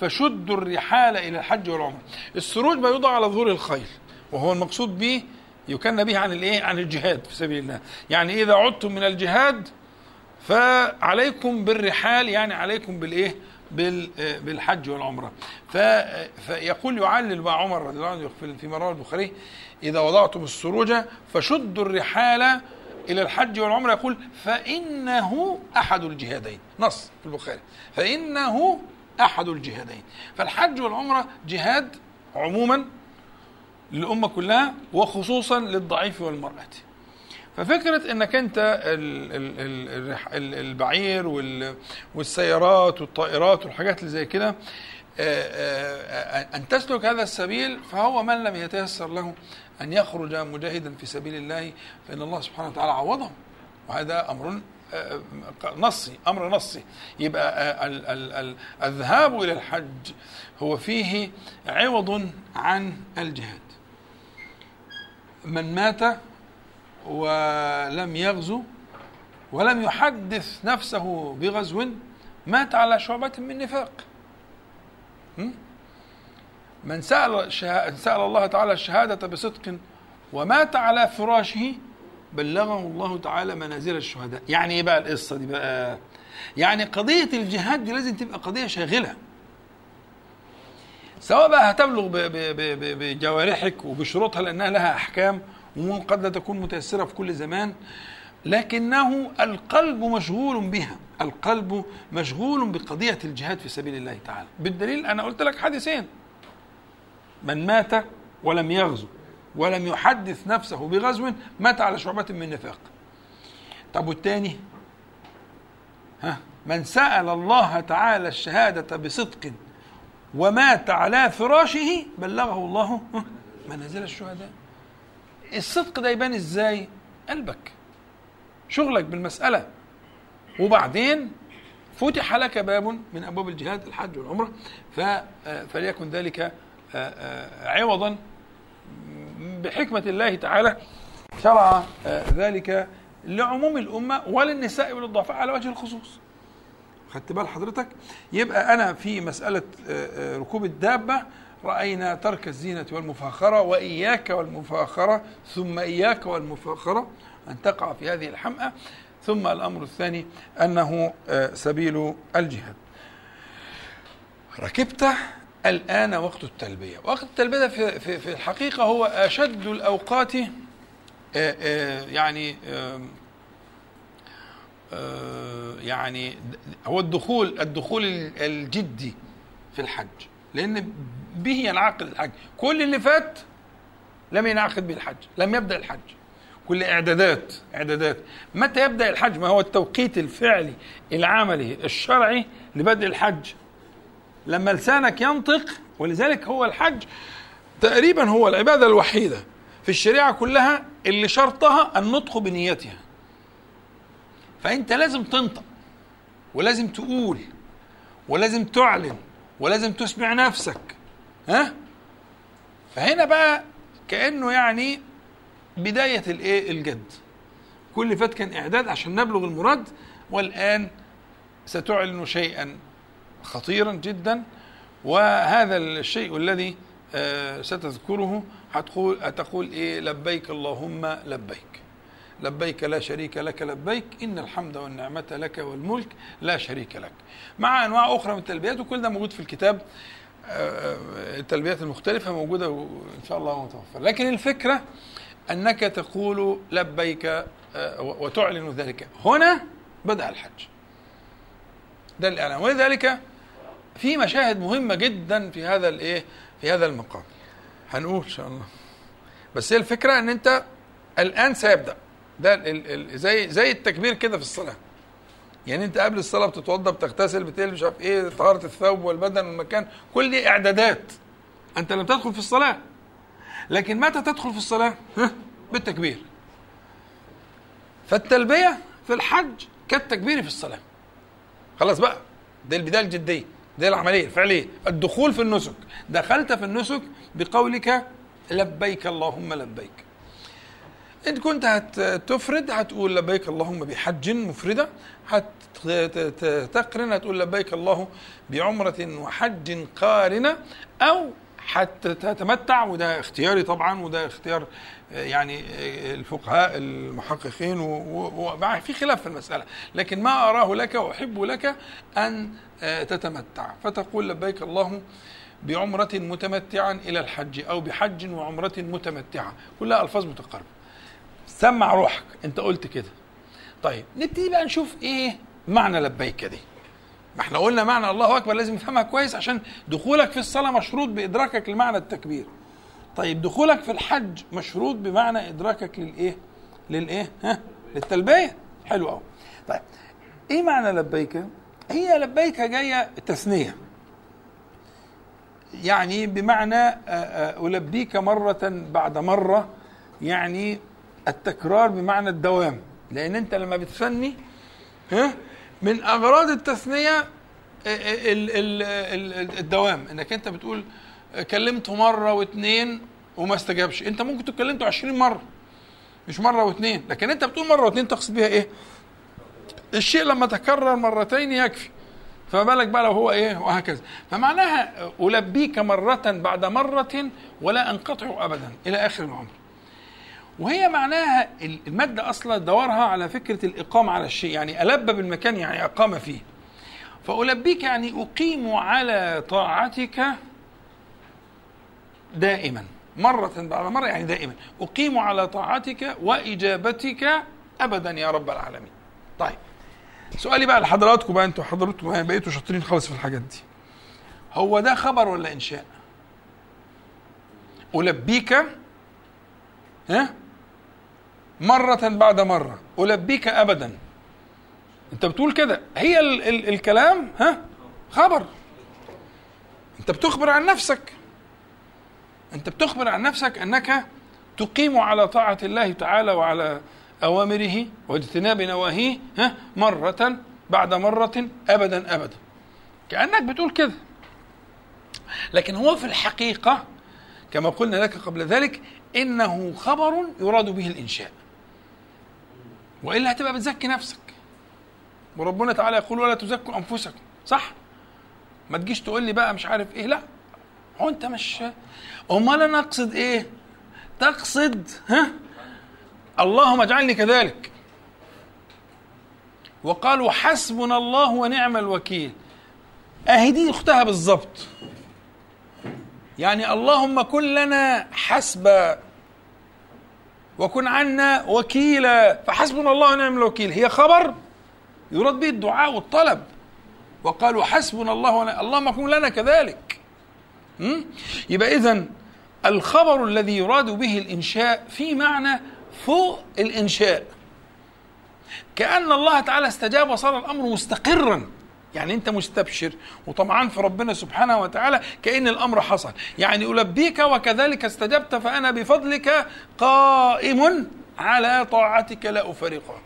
Speaker 1: فشدوا الرحال إلى الحج والعمرة. السروج ما يوضع على ظهور الخيل وهو المقصود به يكن به عن الإيه؟ عن الجهاد في سبيل الله. يعني إذا عدتم من الجهاد فعليكم بالرحال يعني عليكم بالإيه؟ بالحج والعمرة. فيقول يعلل مع عمر رضي الله عنه في رواه البخاري إذا وضعتم السروج فشدوا الرحال إلى الحج والعمرة يقول فإنه أحد الجهادين. نص في البخاري. فإنه أحد الجهادين. فالحج والعمرة جهاد عموما للأمة كلها وخصوصا للضعيف والمرأة. ففكرة إنك أنت البعير والسيارات والطائرات والحاجات اللي زي كده أن تسلك هذا السبيل فهو من لم يتيسر له أن يخرج مجاهدا في سبيل الله فإن الله سبحانه وتعالى عوضه وهذا أمر نصي أمر نصي. يبقى ال الذهاب إلى الحج هو فيه عوض عن الجهاد. من مات ولم يغزو ولم يحدث نفسه بغزو مات على شعبة من نفاق. من سأل سأل الله تعالى الشهادة بصدق ومات على فراشه بلغه الله تعالى منازل الشهداء. يعني إيه بقى القصة دي بقى؟ يعني قضية الجهاد دي لازم تبقى قضية شاغلة. سواء بقى هتبلغ بجوارحك وبشروطها لأنها لها أحكام وقد لا تكون متيسرة في كل زمان لكنه القلب مشغول بها. القلب مشغول بقضية الجهاد في سبيل الله تعالى. بالدليل أنا قلت لك حديثين. من مات ولم يغزو ولم يحدث نفسه بغزو مات على شعبة من نفاق. طب والتاني؟ ها؟ من سأل الله تعالى الشهادة بصدق ومات على فراشه بلغه الله منازل الشهداء. الصدق ده يبان إزاي؟ قلبك شغلك بالمسألة. وبعدين فتح لك باب من أبواب الجهاد الحج والعمرة فليكن ذلك عوضا بحكمة الله تعالى. شرع ذلك لعموم الأمة وللنساء وللضعفاء على وجه الخصوص. خدت بال حضرتك؟ يبقى أنا في آه، آه، ركوب الدابة رأينا ترك الزينة والمفاخرة وإياك والمفاخرة ثم إياك والمفاخرة أن تقع في هذه الحمأة. ثم الأمر الثاني آه، سبيل الجهاد. ركبت الآن وقت التلبية. وقت التلبية في, في, في الحقيقة هو أشد الأوقات آه، آه، يعني آه، يعني هو الدخول الدخول الجدي في الحج. لأن به ينعقد الحج. كل اللي فات لم ينعقد به الحج لم يبدأ الحج. كل إعدادات إعدادات. متى يبدأ الحج؟ ما هو التوقيت الفعلي العملي الشرعي لبدء الحج. لما لسانك ينطق ولذلك هو الحج تقريبا هو العبادة الوحيدة في الشريعة كلها اللي شرطها النطق بنيتها. فأنت لازم تنطق ولازم تقول ولازم تعلن ولازم تسمع نفسك ها؟ فهنا بقى كأنه يعني بداية الإيه؟ الجد. كل فات كان إعداد عشان نبلغ المراد والآن ستعلن شيئا. خطيرا جدا وهذا الشيء الذي آه، ستذكره هتقول هتقول إيه؟ لبيك اللهم لبيك. لبيك لا شريك لك لبيك إن الحمد والنعمة لك والملك لا شريك لك. مع أنواع أخرى من التلبيات وكل ده موجود في الكتاب آه، آه، التلبيات المختلفة موجودة وان شاء الله متوفر لكن الفكرة أنك تقول لبيك وتعلن ذلك. هنا بدأ الحج. ده الإعلان. ولذلك في مشاهد مهمة جدا في هذا الإيه في هذا المقام. هنقول إن شاء الله. بس هي الفكرة إن أنت الآن سيبدأ. ده ال ال زي زي التكبير كده في الصلاة. يعني أنت قبل الصلاة بتتوضأ بتغتسل بتلبس مش عارف إيه طهارة الثوب والبدن والمكان كل دي إعدادات. أنت لم تدخل في الصلاة. لكن متى تدخل في الصلاة؟ ها؟ بالتكبير. فالتلبية في الحج كالتكبير في الصلاة. خلاص بقى. دي البداية الجدية. دي العملية الفعليه الدخول في النسك. دخلت في النسك بقولك لبيك اللهم لبيك. إن كنت هتفرد هتقول لبيك اللهم بحج مفردة. هتقرن هتقول لبيك الله بعمرة وحج قارنة. أو حتى تتمتع وده اختياري طبعا وده اختيار يعني الفقهاء المحققين ومع في خلاف في المسألة. لكن ما أراه لك وأحب لك آه، تتمتع. فتقول لبيك اللهم بعمرة متمتعا إلى الحج أو بحج وعمرة متمتعة. كلها ألفاظ متقاربة. سمع روحك. أنت قلت كده. طيب نبتدي بقى نشوف إيه معنى لبيك دي. ما إحنا قلنا معنى الله أكبر لازم نفهمها كويس عشان دخولك في الصلاة مشروط بإدراكك لمعنى التكبير. طيب دخولك في الحج مشروط بمعنى إدراكك للإيه؟ للإيه؟ ها؟ للتلبية. حلو قوي طيب إيه معنى لبيك؟ هي لبيك جاية تثنيه يعني بمعنى آه، آه، ألبيك مرة بعد مرة يعني التكرار بمعنى الدوام. لأن أنت لما بتثني ها من أغراض التثنية آه، ال- ال- ال- الدوام. إنك أنت بتقول كلمته مرة واثنين وما استجابش. أنت ممكن تكلمته 20 مرة مش مرة واثنين لكن أنت بتقول مرة واثنين تقصد بيها إيه؟ الشيء لما تكرر مرتين يكفي. فما بالك بقى لو هو إيه؟ وهكذا. فمعناها ألبيك مرة بعد مرة ولا أنقطع ابدا إلى آخر العمر. وهي معناها المادة أصلا دورها على فكرة الإقامة على الشيء. يعني ألب بالمكان يعني أقام فيه. فألبيك يعني أقيم على طاعتك دائما. مرة بعد مرة يعني دائما. أقيم على طاعتك وإجابتك أبدا يا رب العالمين. طيب. سؤالي بقى لحضراتكم بقى أنتوا حضراتكم بقيتوا شاطرين خالص في الحاجات دي. هو ده خبر ولا إنشاء؟ ألبيك ها؟ مرة بعد مرة. ألبيك أبدا. أنت بتقول كده. هي ال ال الكلام ها؟ خبر. أنت بتخبر عن نفسك. أنت بتخبر عن نفسك أنك تقيم على طاعة الله تعالى وعلى أوامره واجتناب نواهيه ها مرة بعد مرة أبدا أبدا. كأنك بتقول كده لكن هو في الحقيقة كما قلنا لك قبل ذلك إنه خبر يراد به الإنشاء. وإلا هتبقى بتزكي نفسك. وربنا تعالى يقول ولا تزكوا أنفسكم. صح؟ ما تجيش تقول لي بقى مش عارف إيه. لا. هو أنت مش أمال أنا أقصد إيه؟ تقصد ها؟ اللهم اجعلني كذلك. وقالوا حسبنا الله ونعم الوكيل. اهي اختها بالظبط يعني اللهم كن لنا حسبا وكن عنا وكيلا. فحسبنا الله ونعم الوكيل. هي خبر يراد به الدعاء والطلب. وقالوا حسبنا الله ونعم اللهم كن لنا كذلك. يبقى اذا الخبر الذي يراد به الإنشاء في معنى فوق الإنشاء. كأن الله تعالى استجاب وصار الأمر مستقرا. يعني أنت مستبشر وطمعان في ربنا سبحانه وتعالى كأن الأمر حصل. يعني ألبيك وكذلك استجبت فأنا بفضلك قائم على طاعتك لا أفارقها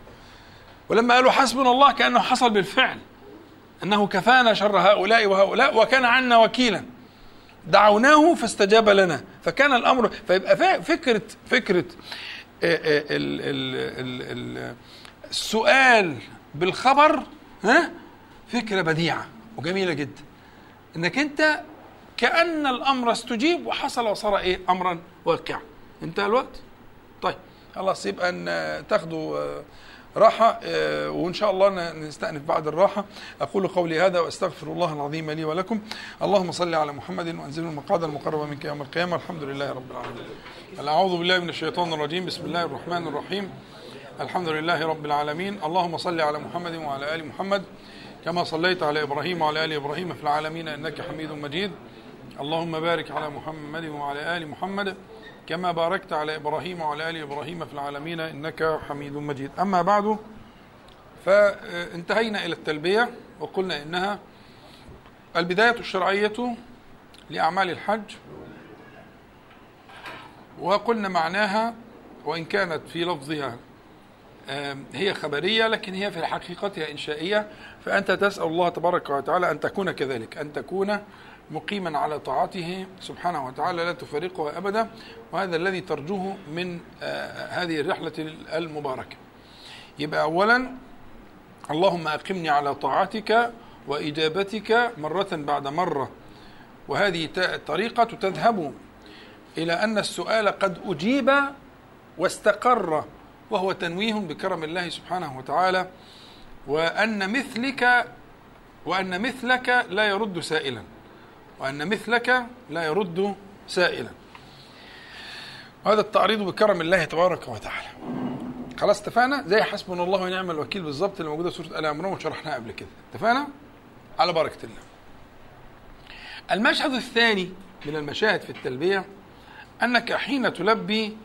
Speaker 1: ولما قالوا حسبنا الله كأنه حصل بالفعل أنه كفانا شر هؤلاء وهؤلاء وكان عنا وكيلا. دعوناه فاستجاب لنا. فكان الأمر فيبقى فكرة فكرة السؤال بالخبر ها فكرة بديعة وجميلة جدا. إنك أنت كأن الأمر استجيب وحصل وصار إيه؟ امرا واقعا. انتهى الوقت؟ طيب خلاص يبقى إن تاخدوا راحة وإن شاء الله نستأنف بعد الراحة. أقول قولي هذا وأستغفر الله العظيم لي ولكم. اللهم صل على محمد وأنزل المقعد المقرب منك يوم القيامة. الحمد لله رب العالمين. أعوذ بالله من الشيطان الرجيم. بسم الله الرحمن الرحيم. الحمد لله رب العالمين. اللهم صل على محمد وعلى آل محمد. كما صليت على إبراهيم وعلى آل إبراهيم في العالمين إنك حميد مجيد. اللهم بارك على محمد وعلى آل محمد. كما باركت على إبراهيم وعلى آل إبراهيم في العالمين إنك حميد مجيد. أما بعد فانتهينا إلى التلبية وقلنا إنها البداية الشرعية لأعمال الحج وقلنا معناها وإن كانت في لفظها هي خبرية لكن هي في حقيقتها إنشائية فأنت تسأل الله تبارك وتعالى أن تكون كذلك أن تكون مقيما على طاعته سبحانه وتعالى لا تفارقه أبدا وهذا الذي ترجوه من هذه الرحلة المباركة. يبقى اولا اللهم أقمني على طاعتك وإجابتك مرة بعد مرة. وهذه طريقة تذهب إلى أن السؤال قد أجيب واستقر وهو تنويه بكرم الله سبحانه وتعالى. وأن مثلك وأن مثلك لا يرد سائلا. وأن مثلك لا يرد سائلا. وهذا التعريض بكرم الله تبارك وتعالى. خلاص اتفقنا؟ زي حسبنا الله ونعم الوكيل بالظبط اللي موجودة في سورة آل عمران وشرحناها قبل كده. اتفقنا؟ على بركة الله. المشهد الثاني من المشاهد في التلبية أنك حين تلبي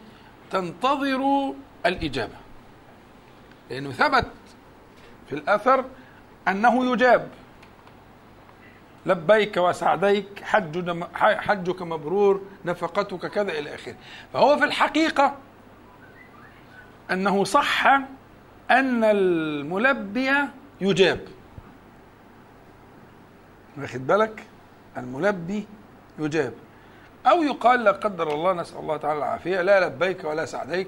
Speaker 1: تنتظر الإجابة. لأنه ثبت في الأثر أنه يجاب. لبيك وسعديك حج حجك مبرور نفقتك كذا إلى آخره. فهو في الحقيقة أنه صح أن الملبي يجاب. واخد بالك؟ الملبي يجاب. أو يقال لا قدر الله نسأل الله تعالى العافية لا لبيك ولا سعديك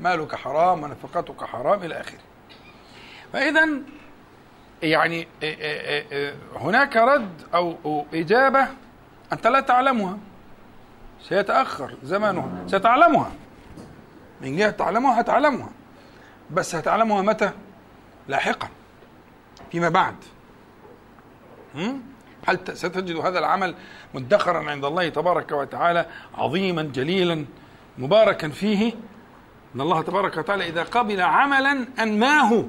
Speaker 1: مالك حرام ونفقتك حرام إلى آخره. فاذا يعني هناك رد أو إجابة أنت لا تعلمها. سيتأخر زمانها. ستعلمها. من جهة تعلمها هتعلمها. بس هتعلمها متى؟ لاحقا. فيما بعد. هل ستجد هذا العمل مدخرا عند الله تبارك وتعالى عظيما جليلا مباركا فيه؟ إن الله تبارك وتعالى إذا قبل عملا أنماه.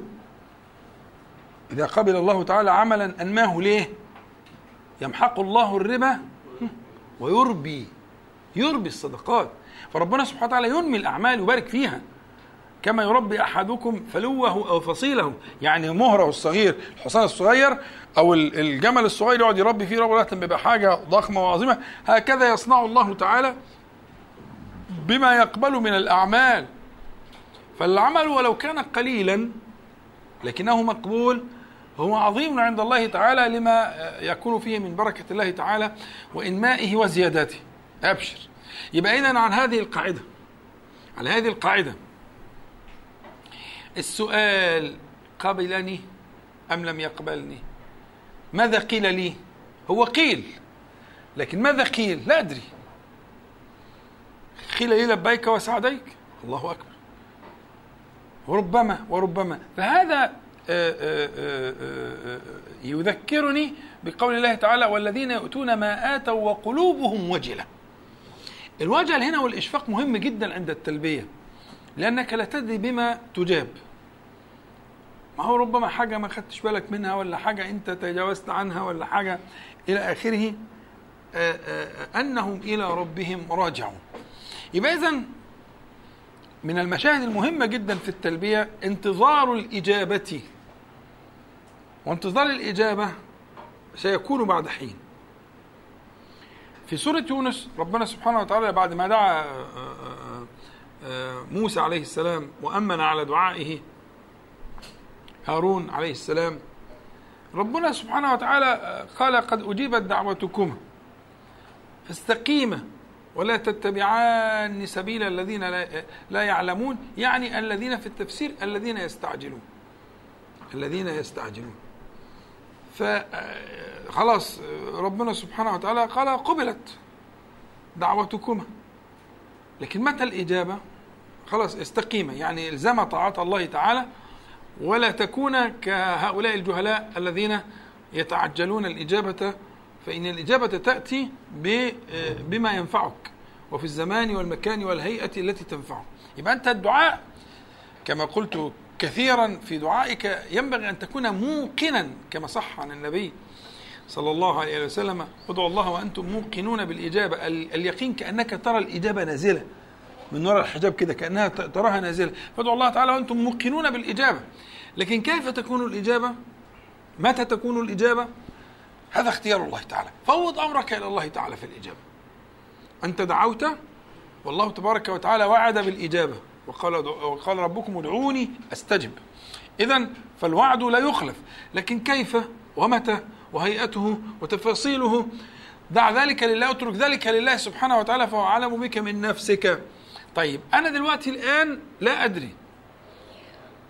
Speaker 1: إذا قبل الله تعالى عملا أنماه ليه؟ يمحق الله الربا ويربي يربي الصدقات. فربنا سبحانه وتعالى ينمي الأعمال ويبارك فيها. كما يربي أحدكم فلوه أو فصيله. يعني مهره الصغير الحصان الصغير أو الجمل الصغير يقعد يربي فيه لغايه بيبقى حاجة ضخمة وعظيمة. هكذا يصنع الله تعالى بما يقبل من الأعمال. فالعمل ولو كان قليلا لكنه مقبول هو عظيم عند الله تعالى لما يكون فيه من بركة الله تعالى وإنمائه وزيادته أبشر. يبقى إذا عن هذه القاعدة. على هذه القاعدة. السؤال قبلني أم لم يقبلني؟ ماذا قيل لي؟ هو قيل لكن ماذا قيل؟ لا أدري. قيل لي لبيك وسعديك. الله أكبر. وربما وربما. فهذا يذكرني بقول الله تعالى والذين يؤتون ما آتوا وقلوبهم وجلة. الوجل هنا والإشفاق مهم جدا عند التلبية لأنك لا تدري بما تجاب. ما هو ربما حاجة ما خدتش بالك منها ولا حاجة أنت تجاوزت عنها ولا حاجة إلى آخره. أنهم إلى ربهم راجعون. يبقى إذا من المشاهد المهمة جدا في التلبية انتظار الإجابة وانتظار الإجابة سيكون بعد حين. في سورة يونس ربنا سبحانه وتعالى بعد ما دعا آه، آه، آه، موسى عليه السلام وأمن على دعائه هارون عليه السلام ربنا سبحانه وتعالى قال قد أجيبت دعوتكما فاستقيما ولا تتبعان سبيل الذين لا يعلمون يعني الذين في التفسير الذين يستعجلون الذين يستعجلون. فخلاص ربنا سبحانه وتعالى قال قبلت دعوتكما. لكن متى الإجابة؟ خلاص استقيم. يعني الزم طاعة الله تعالى ولا تكون كهؤلاء الجهلاء الذين يتعجلون الإجابة فإن الإجابة تأتي بما ينفعك وفي الزمان والمكان والهيئة التي تنفعك. يبقى أنت الدعاء كما قلت كثيرا في دعائك ينبغي أن تكون موقنا كما صح عن النبي صلى الله عليه وسلم. ادعوا الله وأنتم موقنون بالإجابة. اليقين كأنك ترى الإجابة نازلة. من وراء الحجاب كده كأنها تراها نازلة. فادعوا الله تعالى وأنتم موقنون بالإجابة. لكن كيف تكون الإجابة؟ متى تكون الإجابة؟ هذا اختيار الله تعالى. فوض أمرك إلى الله تعالى في الإجابة. أنت دعوت والله تبارك وتعالى وعد بالإجابة. وقال وقال ربكم ادعوني استجب. اذا فالوعد لا يخلف لكن كيف ومتى وهيئته وتفاصيله؟ دع ذلك لله اترك ذلك لله سبحانه وتعالى فهو أعلم بك من نفسك. طيب أنا دلوقتي الآن لا أدري.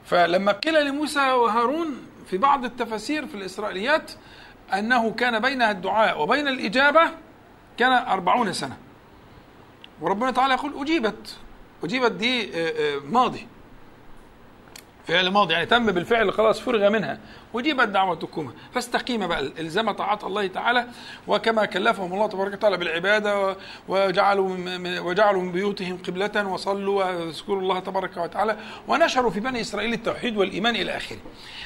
Speaker 1: فلما قيل لموسى وهارون في بعض التفاسير في الإسرائيليات أنه كان بين الدعاء وبين الإجابة كان أربعون سنة. وربنا تعالى يقول أجيبت. أجيبت دي آه، آه، ماضي فعل ماضي يعني تم بالفعل خلاص فرغ منها وجيبت دعوتكما فاستقيم بقى الزم طاعات الله تعالى وكما كلفهم الله تبارك وتعالى بالعبادة وجعلوا وجعلوا من بيوتهم قبلة وصلوا واذكروا الله تبارك وتعالى ونشروا في بني إسرائيل التوحيد والإيمان إلى آخره.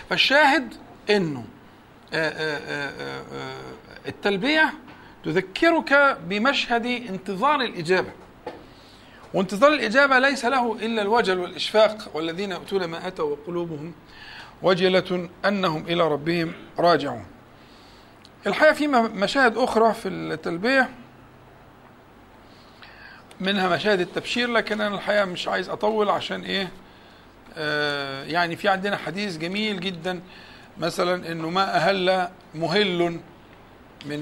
Speaker 1: فالشاهد إنه آه، التلبية تذكرك بمشهد انتظار الإجابة. وانتظار الإجابة ليس له إلا الوجل والإشفاق والذين يؤتون ما أتوا وقلوبهم وجلة أنهم إلى ربهم راجعون. الحقيقة في مشاهد أخرى في التلبية منها مشاهد التبشير لكن أنا الحقيقة مش عايز أطول عشان إيه آه يعني في عندنا حديث جميل جدا مثلا إنه ما أهل مهل من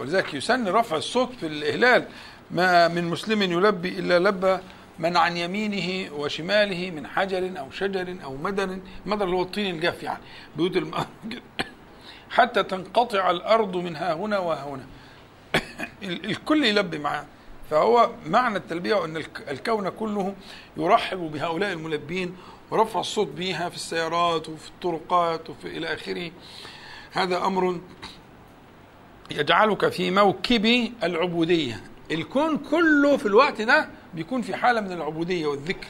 Speaker 1: ولذلك يسن رفع الصوت في الإهلال. ما من مسلم يلبي إلا لبى من عن يمينه وشماله من حجر أو شجر أو مدن مدن اللي هو الطين الجاف يعني بيوت الم... حتى تنقطع الأرض من ها هنا وها هنا. الكل يلبي معاه. فهو معنى التلبية أن الكون كله يرحب بهؤلاء الملبين ورفع الصوت بها في السيارات وفي الطرقات وفي إلى آخره. هذا أمر يجعلك في موكب العبودية. الكون كله في الوقت ده بيكون في حالة من العبودية والذكر.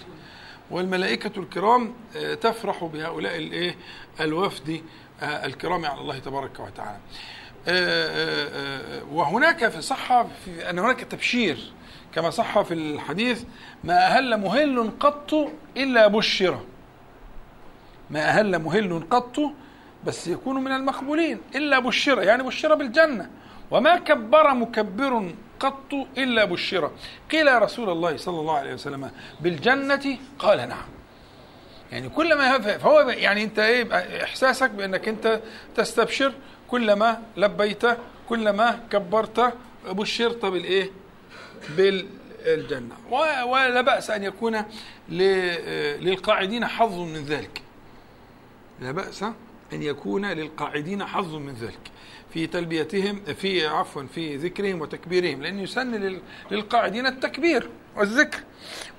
Speaker 1: والملائكة الكرام آه، تفرح بهؤلاء الإيه؟ الوفد آه، الكرام على الله تبارك وتعالى. آه، وهناك في صحة في أن هناك تبشير. كما صح في الحديث ما أهل مهل قط إلا بشر. ما أهل مهل قط بس يكون من المقبولين إلا بشر يعني بشر بالجنة. وما كبر مكبر قط إلا بشر. قيل يا رسول الله صلى الله عليه وسلم بالجنة قال نعم. يعني كلما فهو يعني أنت إيه إحساسك بأنك أنت تستبشر كلما لبيت كلما كبرت بشرت بالإيه؟ بالجنة. ولا بأس أن يكون للقاعدين حظ من ذلك. لا بأس أن يكون للقاعدين حظ من ذلك. في تلبيتهم في عفوا في ذكرهم وتكبيرهم لأنه يسن للقاعدين التكبير والذكر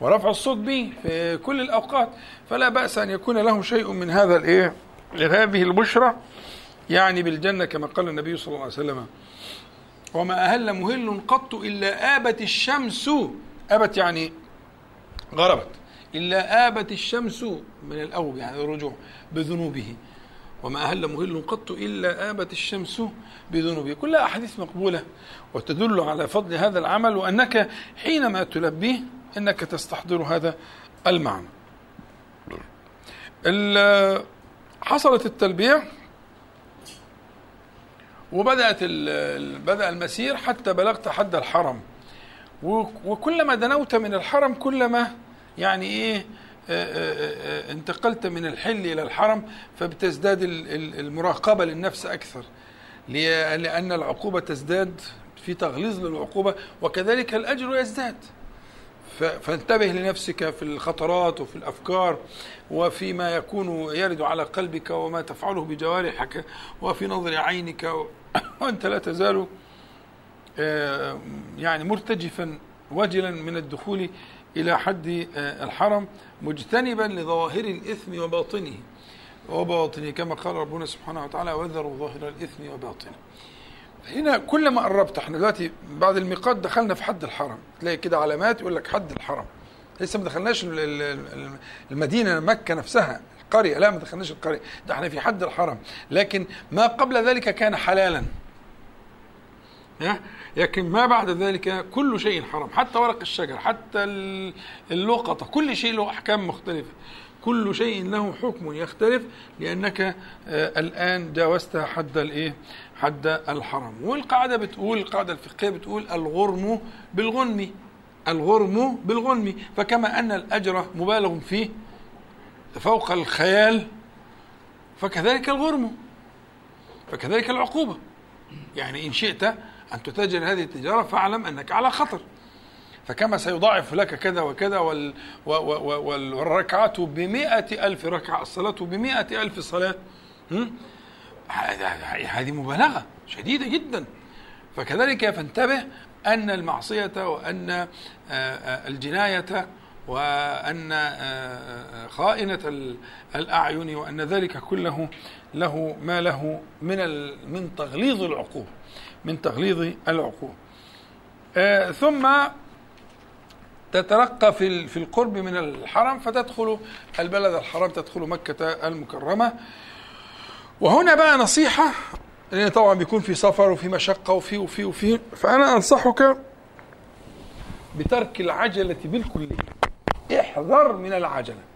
Speaker 1: ورفع الصوت به في كل الأوقات. فلا بأس أن يكون لهم شيء من هذا الإيه هذه البشرى يعني بالجنة كما قال النبي صلى الله عليه وسلم وما أهل مهل قط إلا آبت الشمس. آبت يعني غربت. إلا آبت الشمس من الأوب يعني الرجوع بذنوبه. وما أهل مهل قط إلا آبت الشمس بذنوبه. كلها أحاديث مقبولة وتدل على فضل هذا العمل وأنك حينما تلبيه أنك تستحضر هذا المعنى. حصلت التلبية وبدأت بدأ المسير حتى بلغت حد الحرم. وكلما دنوت من الحرم كلما يعني إيه انتقلت من الحل إلى الحرم فبتزداد المراقبة للنفس أكثر. لأن العقوبة تزداد في تغليظ للعقوبة وكذلك الأجر يزداد. فانتبه لنفسك في الخطرات وفي الأفكار وفيما يكون يرد على قلبك وما تفعله بجوارحك وفي نظر عينك وأنت لا تزال يعني مرتجفا وجلا من الدخول إلى حد الحرم مجتنبا لظواهر الإثم وباطنه. وباطنه كما قال ربنا سبحانه وتعالى وذروا ظاهر الإثم وباطنه. هنا كل ما قربت إحنا دلوقتي بعد الميقات دخلنا في حد الحرم. تلاقي كده علامات يقول لك حد الحرم. لسه ما دخلناش المدينة مكة نفسها القرية. لا ما دخلناش القرية. ده إحنا في حد الحرم. لكن ما قبل ذلك كان حلالا. لكن ما بعد ذلك كل شيء حرام. حتى ورق الشجر حتى اللقطة كل شيء له أحكام مختلفة. كل شيء له حكم يختلف لأنك الآن جاوزت حد الإيه؟ حد الحرم والقاعدة بتقول القاعدة الفقهية بتقول الغرم بالغنم. الغرم بالغنم. فكما أن الأجر مبالغ فيه فوق الخيال فكذلك الغرم فكذلك العقوبة. يعني إن شئت أن تتاجر هذه التجارة فاعلم أنك على خطر. فكما سيضاعف لك كذا وكذا وال والركعات بمئة ألف ركعة الصلاة بمئة ألف صلاة. هذه مبالغة شديدة جدا. فكذلك فانتبه أن المعصية وأن الجناية وأن خائنة الأعين وأن ذلك كله له ما له من من تغليظ العقوبة من تغليظ العقوبة ثم تترقى في في القرب من الحرم فتدخل البلد الحرام تدخل مكة المكرمة. وهنا بقى نصيحة لأن طبعا بيكون في سفر وفي مشقة وفي وفي وفي. فأنا أنصحك بترك العجلة بالكلية. احذر من العجلة.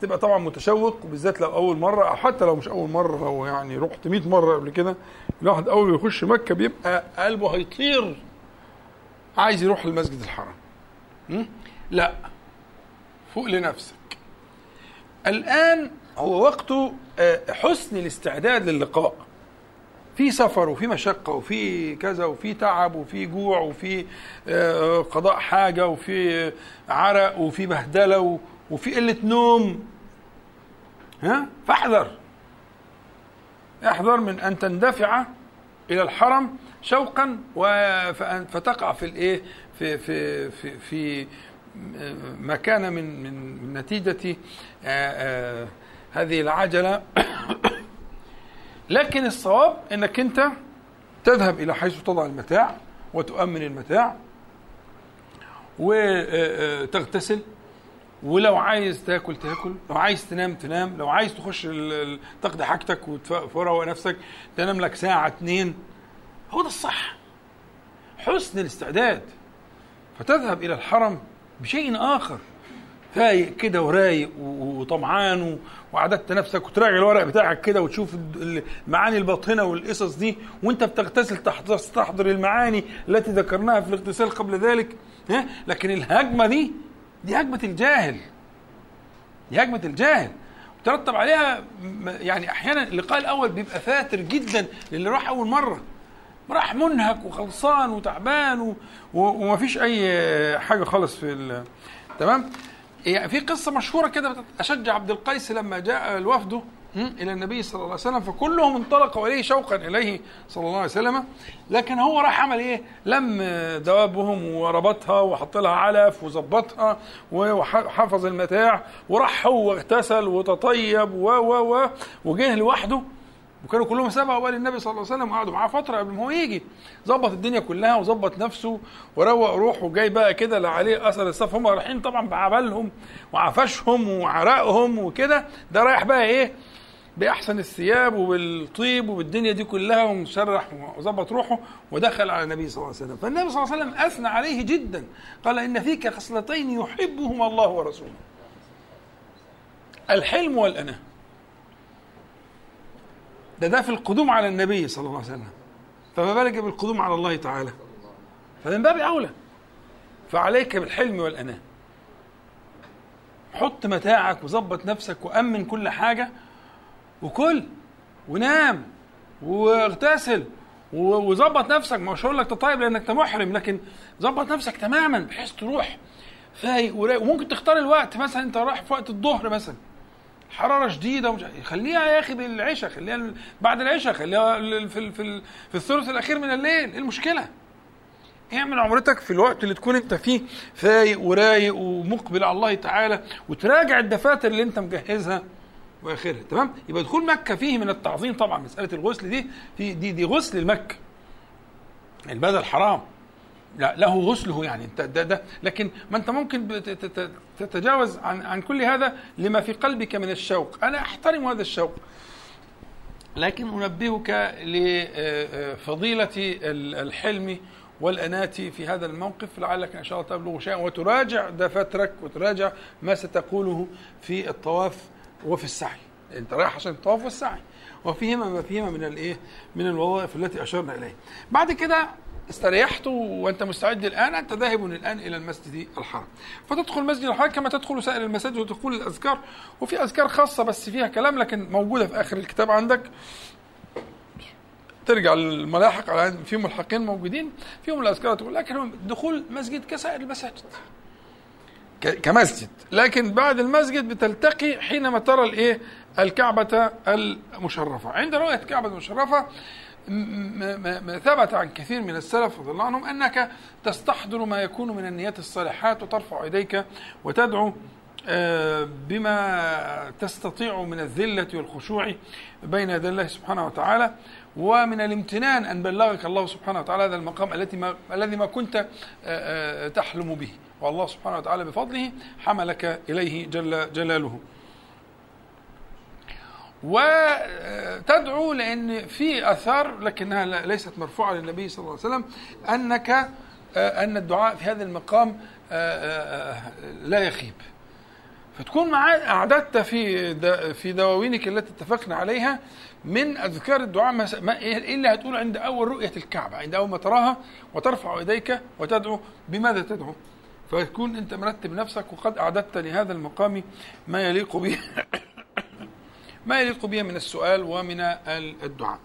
Speaker 1: تبقى طبعا متشوق وبالذات لو أول مرة أو حتى لو مش أول مرة لو يعني رحت 100 مرة قبل كده الواحد أول ما يخش مكة بيبقى قلبه هيطير عايز يروح المسجد الحرام. لا فوق لنفسك. الآن هو وقت حسن الاستعداد للقاء. في سفر وفي مشقة وفي كذا وفي تعب وفي جوع وفي قضاء حاجة وفي عرق وفي بهدلة وفي قلة نوم. ها؟ فاحذر. احذر من أن تندفع إلى الحرم شوقا فتقع في الإيه؟ في في في في ما كان من من نتيجة هذه العجلة. لكن الصواب إنك أنت تذهب إلى حيث تضع المتاع وتؤمن المتاع وتغتسل ولو عايز تاكل تاكل لو عايز تنام تنام لو عايز تخش تقضي حاجتك وتفرغ نفسك تنام لك ساعة اتنين. هو ده الصح. حسن الاستعداد. فتذهب إلى الحرم بشيء آخر. فايق كده ورايق وطمعان وعددت نفسك وتراجع الورق بتاعك كده وتشوف المعاني الباطنة والقصص دي وانت بتغتسل تستحضر المعاني التي ذكرناها في الاغتسال قبل ذلك. ها؟ لكن الهجمة دي دي هجمة الجاهل. دي هجمة الجاهل. ترتب عليها يعني أحيانا اللقاء الأول بيبقى فاتر جدا للي راح أول مرة. راح منهك وخلصان وتعبان و... و... ومفيش أي حاجة خالص في. تمام؟ يعني في قصة مشهورة كده اشج عبد القيس لما جاء الوفد إلى النبي صلى الله عليه وسلم فكلهم انطلقوا إليه شوقا إليه صلى الله عليه وسلم. لكن هو راح عمل إيه؟ لم دوابهم وربطها وحط لها علف وظبطها وحفظ المتاع وراح هو اغتسل وتطيب و و و وجه لوحده. وكانوا كلهم سبقوا بقى للنبي صلى الله عليه وسلم وقعدوا معاه فترة قبل ما هو يجي. ظبط الدنيا كلها وظبط نفسه وروق روحه جاي بقى كده لا عليه أثر الصف. هم رايحين طبعا بعبالهم وعفشهم وعرقهم وكده. ده رايح بقى إيه؟ بأحسن الثياب وبالطيب وبالدنيا دي كلها ومشرح وظبط روحه ودخل على النبي صلى الله عليه وسلم. فالنبي صلى الله عليه وسلم أثنى عليه جدا. قال إن فيك خصلتين يحبهما الله ورسوله. الحلم والأناة. ده ده في القدوم على النبي صلى الله عليه وسلم. فما بالك بالقدوم على الله تعالى؟ فمن باب أولى. فعليك بالحلم والأناة. حط متاعك وظبط نفسك وأمن كل حاجة وكل ونام واغتسل وظبط نفسك. مش هقول لك تطيب لأنك أنت محرم لكن ظبط نفسك تماما بحيث تروح. فايق ورايق وممكن تختار الوقت. مثلا أنت رايح في وقت الظهر مثلا. حرارة شديدة ومش خليها يا أخي بالعشاء خليها بعد العشاء خليها في في في الثلث الأخير من الليل. إيه المشكلة؟ اعمل عمرتك في الوقت اللي تكون أنت فيه فايق ورايق ومقبل على الله تعالى وتراجع الدفاتر اللي أنت مجهزها. وآخرها. تمام؟ يبقى دخول مكة فيه من التعظيم طبعا مسألة الغسل دي في دي دي غسل المكة. البدل حرام. لا له غسله يعني. انت ده ده لكن ما انت ممكن تتجاوز عن عن كل هذا لما في قلبك من الشوق. أنا أحترم هذا الشوق. لكن أنبهك لفضيله الحلم والأنات في هذا الموقف. لعلك إن شاء الله تبلغ شيئا وتراجع دفاترك وتراجع ما ستقوله في الطواف وفي السعي. أنت رايح عشان الطواف والسعي وفيهما ما فيهما من الايه؟ من الوظائف التي أشرنا اليه بعد كده استريحت وأنت مستعد الآن انت ذاهب الآن إلى المسجد الحرام. فتدخل المسجد الحرام كما تدخل سائر المساجد وتقول الأذكار. وفي أذكار خاصة بس فيها كلام لكن موجودة في آخر الكتاب عندك. ترجع للملاحق على في ملحقين موجودين فيهم الأذكار تقول لكن دخول مسجد كسائر المساجد. كمسجد. لكن بعد المسجد بتلتقي حينما ترى الإيه؟ الكعبة المشرفة. عند رؤية الكعبة المشرفة ثبت عن كثير من السلف رضي الله عنهم أنك تستحضر ما يكون من النيات الصالحات وترفع يديك وتدعو آه، بما تستطيع من الذلة والخشوع بين يدي الله سبحانه وتعالى. ومن الامتنان أن بلغك الله سبحانه وتعالى هذا المقام التي ما الذي ما كنت آه، آه، تحلم به. والله سبحانه وتعالى بفضله حملك إليه جل جلاله. وتدعو لأن في أثار لكنها ليست مرفوعة للنبي صلى الله عليه وسلم أنك أن الدعاء في هذا المقام لا يخيب. فتكون أعددت في في دواوينك التي اتفقنا عليها من أذكار الدعاء ما إيه اللي هتقول عند أول رؤية الكعبة عند أول ما تراها وترفع يديك وتدعو. بماذا تدعو؟ فتكون أنت مرتب نفسك وقد أعددت لهذا المقام ما يليق به ما يليق به من السؤال ومن الدعاء.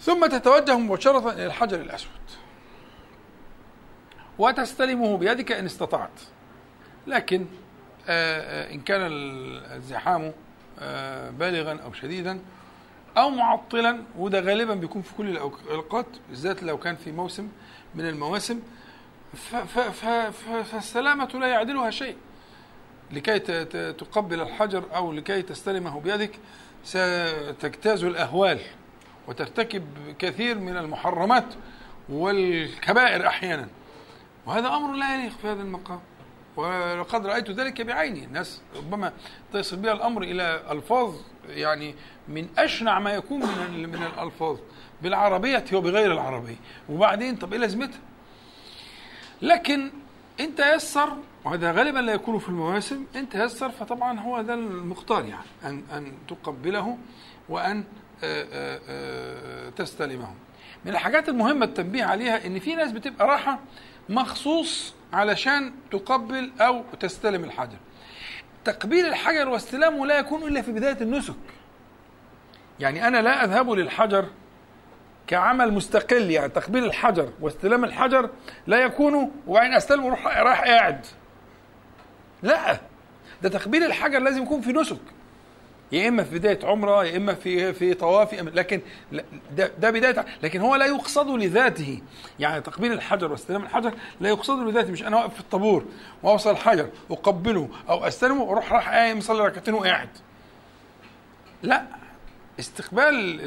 Speaker 1: ثم تتوجه مباشرة إلى الحجر الأسود. وتستلمه بيدك إن استطعت. لكن آه، آه، إن كان الزحام آه، بالغا أو شديدا أو معطلا وده غالبا بيكون في كل الأوقات بالذات لو كان في موسم من المواسم فالسلامة لا يعدلها شيء. لكي تقبل الحجر أو لكي تستلمه بيدك ستجتاز الأهوال وترتكب كثير من المحرمات والكبائر أحيانا. وهذا أمر لا يليق في هذا المقام. ولقد رأيت ذلك بعيني. الناس ربما تصل بها الأمر إلى ألفاظ يعني من أشنع ما يكون من من الألفاظ بالعربية وبغير العربية. وبعدين طب إيه لازمتها؟ لكن انت يسر وهذا غالبا لا يكون في المواسم انت يسر فطبعا هو ده المختار يعني أن أن تقبله وأن آه، آه، آه، تستلمه. من الحاجات المهمة التنبيه عليها إن في ناس بتبقى راحة مخصوص علشان تقبل أو تستلم الحجر تقبيل الحجر واستلامه لا يكون إلا في بداية النسك. يعني أنا لا أذهب للحجر كعمل مستقل يعني تقبيل الحجر واستلام الحجر لا يكون وبعدين أستلمه وروح رايح قاعد. لا. ده تقبيل الحجر لازم يكون في نسك. يا إما في بداية عمرة يا إما في في طواف لكن ده, ده بداية لكن هو لا يقصد لذاته. يعني تقبيل الحجر واستلام الحجر لا يقصد لذاته مش أنا واقف في الطابور وأوصل الحجر واقبله أو أستلمه وأروح راح قايم يصلي ركعتين وقاعد. لا. استقبال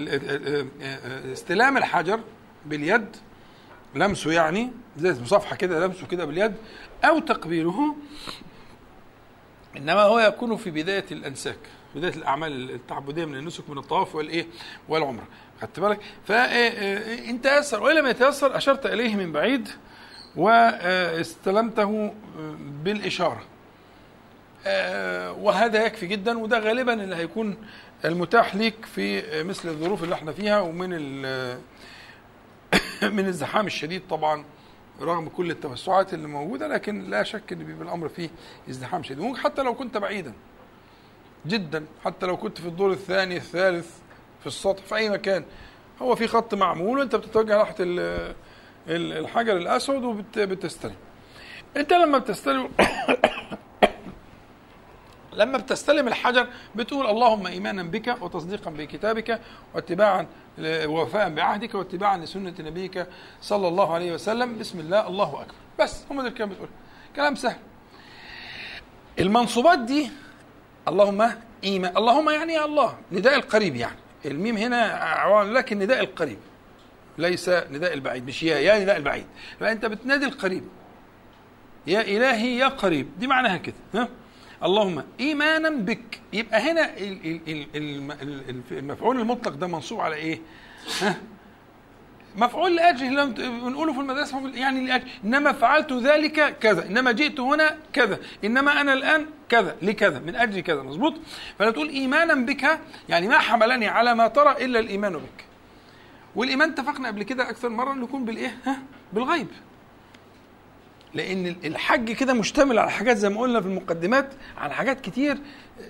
Speaker 1: استلام الحجر باليد لمسه يعني زي مصافحة كده لمسه كده باليد أو تقبيله إنما هو يكون في بداية الأنساك بداية الأعمال التعبدية من النسك من الطواف والايه والعمرة. خدت بالك؟ فان تيسر وان لم يتيسر أشرت إليه من بعيد واستلمته بالإشارة. وهذا يكفي جدا وده غالبا اللي هيكون المتاح ليك في مثل الظروف اللي إحنا فيها ومن من الزحام الشديد طبعا رغم كل التوسعات اللي موجودة لكن لا شك إن بيبقى الأمر فيه ازدحام شديد. ممكن حتى لو كنت بعيدا جدا حتى لو كنت في الدور الثاني الثالث في السطح في أي مكان هو في خط معمول وأنت بتتوجه ناحيه الحجر الأسود وبتستلم أنت لما بتستلم لما بتستلم الحجر بتقول اللهم إيمانا بك وتصديقا بكتابك واتباعا ووفاء بعهدك واتباعا لسنة نبيك صلى الله عليه وسلم. بسم الله الله أكبر. بس هم ده الكلام بتقول كلام سهل. المنصوبات دي اللهم ايمان اللهم يعني يا الله نداء القريب يعني. الميم هنا لكن نداء القريب. ليس نداء البعيد مش يا يا نداء البعيد. فانت بتنادي القريب. يا إلهي يا قريب. دي معناها كده ها؟ اللهم إيمانا بك. يبقى هنا المفعول المطلق ده منصوب على إيه؟ ها؟ مفعول لاجل بنقوله في المدرسة يعني لأجل. إنما فعلت ذلك كذا. إنما جئت هنا كذا. إنما أنا الآن كذا. لكذا. من أجل كذا. مظبوط؟ فلما تقول إيمانا بك يعني ما حملني على ما ترى إلا الإيمان بك. والإيمان اتفقنا قبل كده أكثر مرة انه يكون بالإيه؟ ها؟ بالغيب. لأن الحج كده مشتمل على حاجات زي ما قلنا في المقدمات على حاجات كتير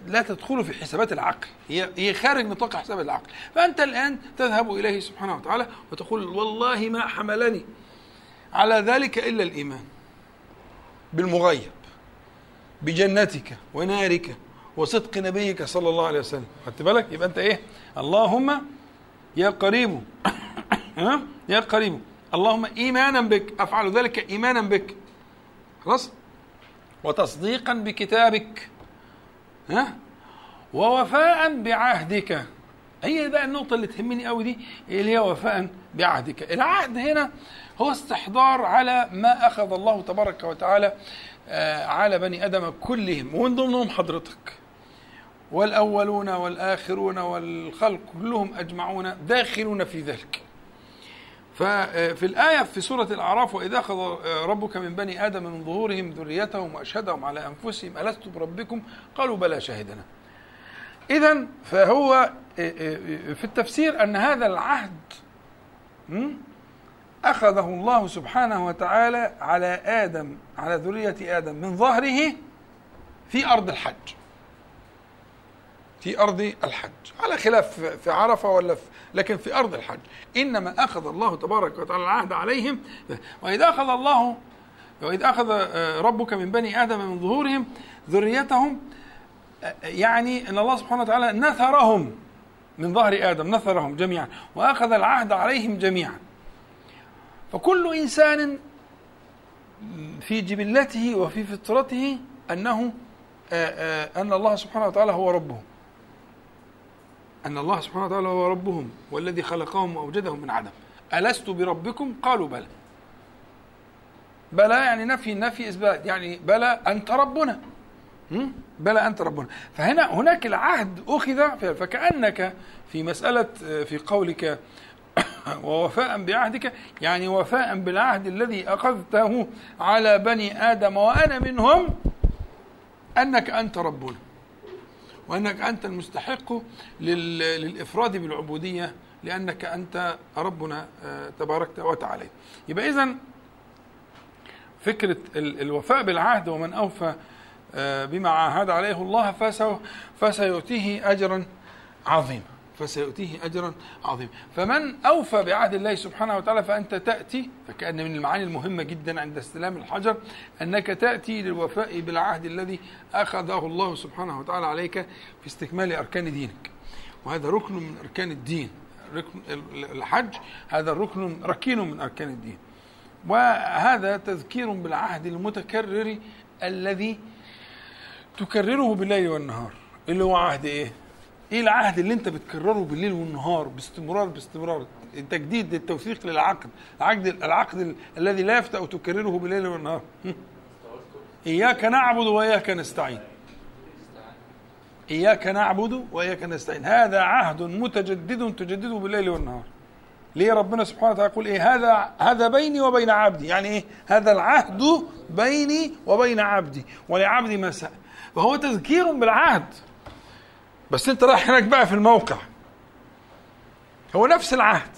Speaker 1: لا تدخل في حسابات العقل. هي هي خارج نطاق حساب العقل. فأنت الآن تذهب إليه سبحانه وتعالى وتقول والله ما حملني على ذلك إلا الإيمان بالمغيب بجنتك ونارك وصدق نبيك صلى الله عليه وسلم. خدت بالك؟ يبقى أنت إيه؟ اللهم يا قريب. ها يا قريب. اللهم إيمانا بك. أفعل ذلك إيمانا بك. خلاص؟ وتصديقا بكتابك ها؟ ووفاء بعهدك. هي بقى النقطة اللي تهمني قوي دي اللي هي وفاء بعهدك. العهد هنا هو استحضار على ما أخذ الله تبارك وتعالى على بني آدم كلهم ومن ضمنهم حضرتك. والأولون والآخرون والخلق كلهم أجمعون داخلون في ذلك. ففي الآية في سورة الأعراف وإذا أخذ ربك من بني آدم من ظهورهم ذريتهم وأشهدهم على أنفسهم ألست بربكم؟ قالوا بلى شهدنا. إذا فهو في التفسير أن هذا العهد أخذه الله سبحانه وتعالى على آدم على ذرية آدم من ظهره في أرض الحج. في أرض الحج. على خلاف في عرفة ولا في لكن في أرض الحج. إنما أخذ الله تبارك وتعالى العهد عليهم. وإذا أخذ الله وإذ أخذ ربك من بني آدم من ظهورهم ذريتهم يعني أن الله سبحانه وتعالى نثرهم من ظهر آدم نثرهم جميعا. وأخذ العهد عليهم جميعا. فكل إنسان في جبلته وفي فطرته أنه أن الله سبحانه وتعالى هو ربه. أن الله سبحانه وتعالى هو ربهم والذي خلقهم وأوجدهم من عدم. ألست بربكم؟ قالوا بلى. بلى يعني نفي نفي إثبات. يعني بلى أنت ربنا. بلى أنت ربنا. فهنا هناك العهد أخذ فكأنك في مسألة في قولك ووفاء بعهدك يعني وفاء بالعهد الذي أخذته على بني آدم وأنا منهم أنك أنت ربنا. وأنك أنت المستحق للإفراد بالعبودية لأنك أنت ربنا تباركت وتعالى. يبقى اذا فكرة الوفاء بالعهد ومن أوفى بما عاهد عليه الله فسيؤتيه اجرا عظيما. فسيؤتيه أجرا عظيما فمن أوفى بعهد الله سبحانه وتعالى فأنت تأتي فكأن من المعاني المهمة جدا عند استلام الحجر أنك تأتي للوفاء بالعهد الذي أخذه الله سبحانه وتعالى عليك في استكمال أركان دينك. وهذا ركن من أركان الدين. ركن الحج هذا الركن ركين من أركان الدين. وهذا تذكير بالعهد المتكرر الذي تكرره بالليل والنهار. اللي هو عهد إيه؟ إيه العهد اللي انت بتكرره بالليل والنهار باستمرار باستمرار؟ تجديد التوثيق للعقد. العقد العقد الذي لا يفتأ تكرره بالليل والنهار. إياك نعبد وإياك نستعين. إياك نعبد وإياك نستعين. هذا عهد متجدد تجدده بالليل والنهار. ليه ربنا سبحانه وتعالى يقول إيه؟ هذا هذا بيني وبين عبدي. يعني إيه؟ هذا العهد بيني وبين عبدي. ولعبدي ما سأل فهو تذكير بالعهد. بس انت رايح هناك بقى في الموقع. هو نفس العهد.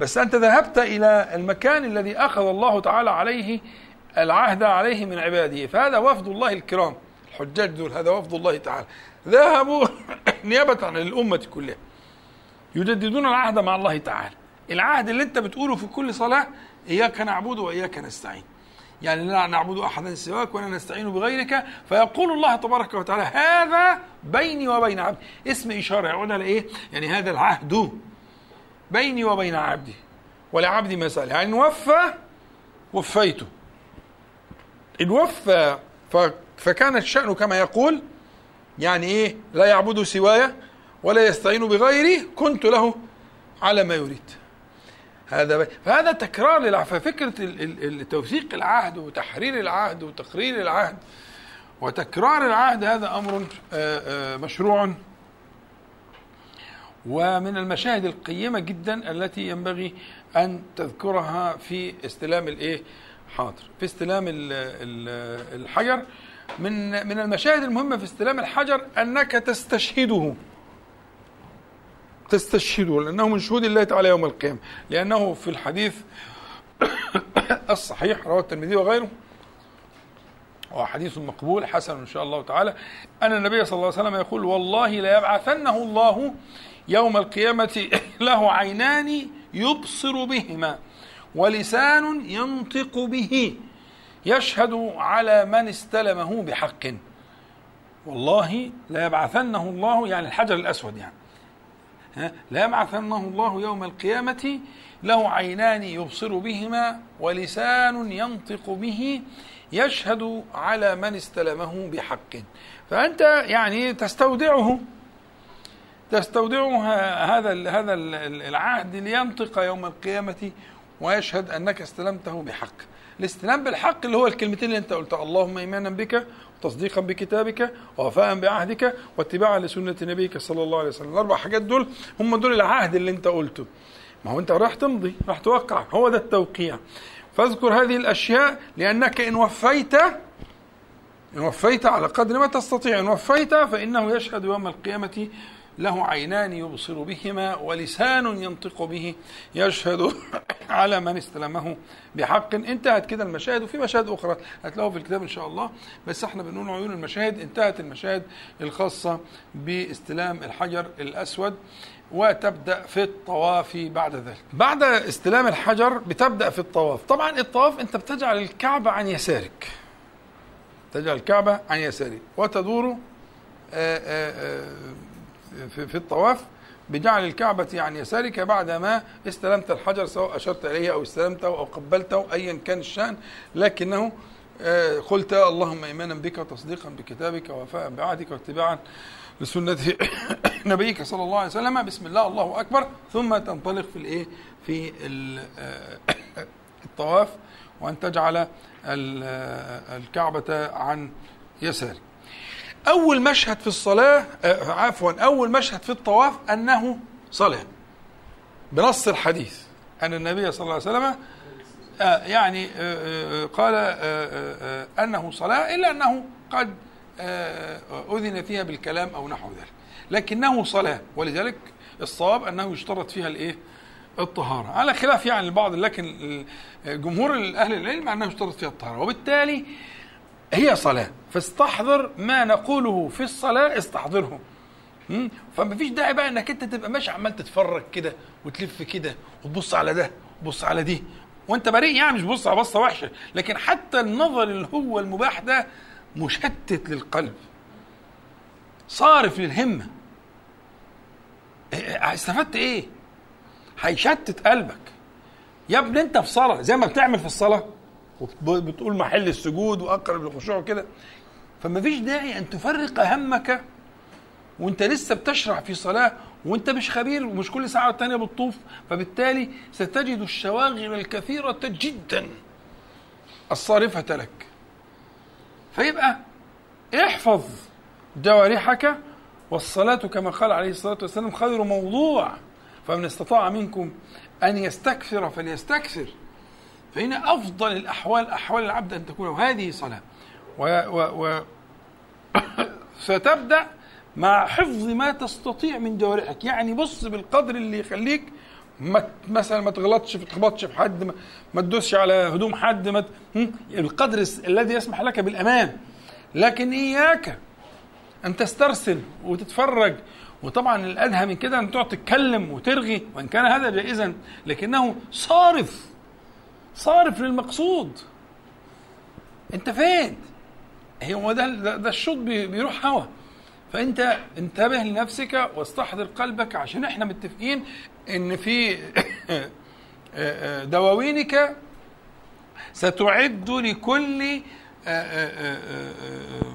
Speaker 1: بس انت ذهبت إلى المكان الذي أخذ الله تعالى عليه العهد عليه من عباده. فهذا وفد الله الكرام. الحجاج دول هذا وفد الله تعالى. ذهبوا نيابة عن الأمة كلها. يجددون العهد مع الله تعالى. العهد اللي انت بتقوله في كل صلاة إياك نعبد وإياك نستعين. يعني لا نعبد أحدا سواك ولا نستعين بغيرك. فيقول الله تبارك وتعالى هذا بيني وبين عبدي. اسم إشارة يعود على إيه؟ يعني هذا العهد بيني وبين عبدي. ولعبدي ما سال يعني وفى وفيته إن وفى فكان الشأن كما يقول يعني إيه؟ لا يعبد سواي ولا يستعين بغيري كنت له على ما يريد. هذا فهذا تكرار للعهد ففكرة توثيق العهد وتحرير العهد وتقرير العهد. وتكرار العهد هذا أمر آه، آه، مشروع. ومن المشاهد القيمة جدا التي ينبغي أن تذكرها في استلام الإيه؟ حاضر. في استلام الحجر. من من المشاهد المهمة في استلام الحجر أنك تستشهده. تستشهدوا لأنه من شهود الله تعالى يوم القيامة. لأنه في الحديث الصحيح رواه الترمذي وغيره وهو حديث مقبول حسن إن شاء الله تعالى. أن النبي صلى الله عليه وسلم يقول والله ليبعثنه الله يوم القيامة له عينان يبصر بهما ولسان ينطق به يشهد على من استلمه بحق. والله ليبعثنه الله يعني الحجر الأسود يعني. لا يبعثنه الله يوم القيامة له عينان يبصر بهما ولسان ينطق به يشهد على من استلمه بحق. فأنت يعني تستودعه تستودعه هذا هذا العهد لينطق يوم القيامة ويشهد أنك استلمته بحق. الاستلام بالحق اللي هو الكلمتين اللي أنت قلتها اللهم إيمانا بك تصديقا بكتابك ووفاء بعهدك واتباعا لسنة نبيك صلى الله عليه وسلم. الأربع حاجات دول هم دول العهد اللي انت قلته. ما هو انت راح تمضي راح توقع. هو ده التوقيع. فاذكر هذه الأشياء لأنك إن وفيت إن وفيت على قدر ما تستطيع. إن وفيت فإنه يشهد يوم القيامة له عينان يبصر بهما ولسان ينطق به يشهد على من استلمه بحق. انتهت كده المشاهد وفي مشاهد أخرى هتلاقوها في الكتاب إن شاء الله. بس إحنا بنقول عيون المشاهد انتهت المشاهد الخاصة باستلام الحجر الأسود وتبدأ في الطواف بعد ذلك. بعد استلام الحجر بتبدأ في الطواف. طبعا الطواف أنت بتجعل الكعبة عن يسارك. تجعل الكعبة عن يسارك. وتدور آآ آه، آآ آه، آه، في, في الطواف بجعل الكعبة عن يسارك بعدما استلمت الحجر سواء أشرت إليه أو استلمته أو قبلته أيا كان الشأن. لكنه آه، قلت اللهم إيمانا بك وتصديقا بكتابك ووفاء بعهدك واتباعا لسنة نبيك صلى الله عليه وسلم. بسم الله الله أكبر. ثم تنطلق في الإيه؟ في آه، الطواف وأن تجعل آه، الكعبة عن يسارك أول مشهد في الصلاة آه، عفوا أول مشهد في الطواف أنه صلاة بنص الحديث أن النبي صلى الله عليه وسلم آه، يعني آه، قال أنه صلاة إلا أنه قد أذن فيها بالكلام أو نحو ذلك. لكنه صلاة ولذلك الصواب أنه يشترط فيها الإيه؟ الطهارة. على خلاف يعني البعض لكن جمهور أهل العلم أنه يشترط فيها الطهارة. وبالتالي هي صلاة. فاستحضر ما نقوله في الصلاة استحضره؟ فما فيش داعي بقى إنك أنت تبقى ماشي عمال تتفرج كده وتلف كده وتبص على ده وتبص على دي. وأنت بريء يعني مش بص على بصة وحشة. لكن حتى النظر اللي هو المباح ده مشتت للقلب. صارف للهمة. إيه- إيه، استفدت إيه؟ هيشتت قلبك. يا ابني أنت في صلاة زي ما بتعمل في الصلاة. وبتقول محل السجود وأقرب للخشوع كده فما فيش داعي أن تفرق همك وأنت لسه بتشرع في صلاة وأنت مش خبير ومش كل ساعة والتانية بتطوف. فبالتالي ستجد الشواغل الكثيرة جدا الصارفة لك. فيبقى احفظ جوارحك. والصلاة كما قال عليه الصلاة والسلام خير موضوع. فمن استطاع منكم أن يستكثر فليستكثر. فإن أفضل الأحوال أحوال العبد أن تكون هذه صلاة. و, و, و ستبدأ مع حفظ ما تستطيع من جوارحك. يعني بص بالقدر اللي يخليك ما مثلا ما تغلطش ما تخبطش في حد ما, ما تدوسش على هدوم حد ما؟ القدر الذي يسمح لك بالأمان. لكن إياك أن تسترسل وتتفرج. وطبعا الأدهى من كده أن تقعد تتكلم وترغي وإن كان هذا جائزا لكنه صارف. صارف للمقصود. انت فين؟ هو ده ده, الشوط بي- بيروح هوا. فانت انتبه لنفسك واستحضر قلبك عشان إحنا متفقين ان في دواوينك ستعد لكل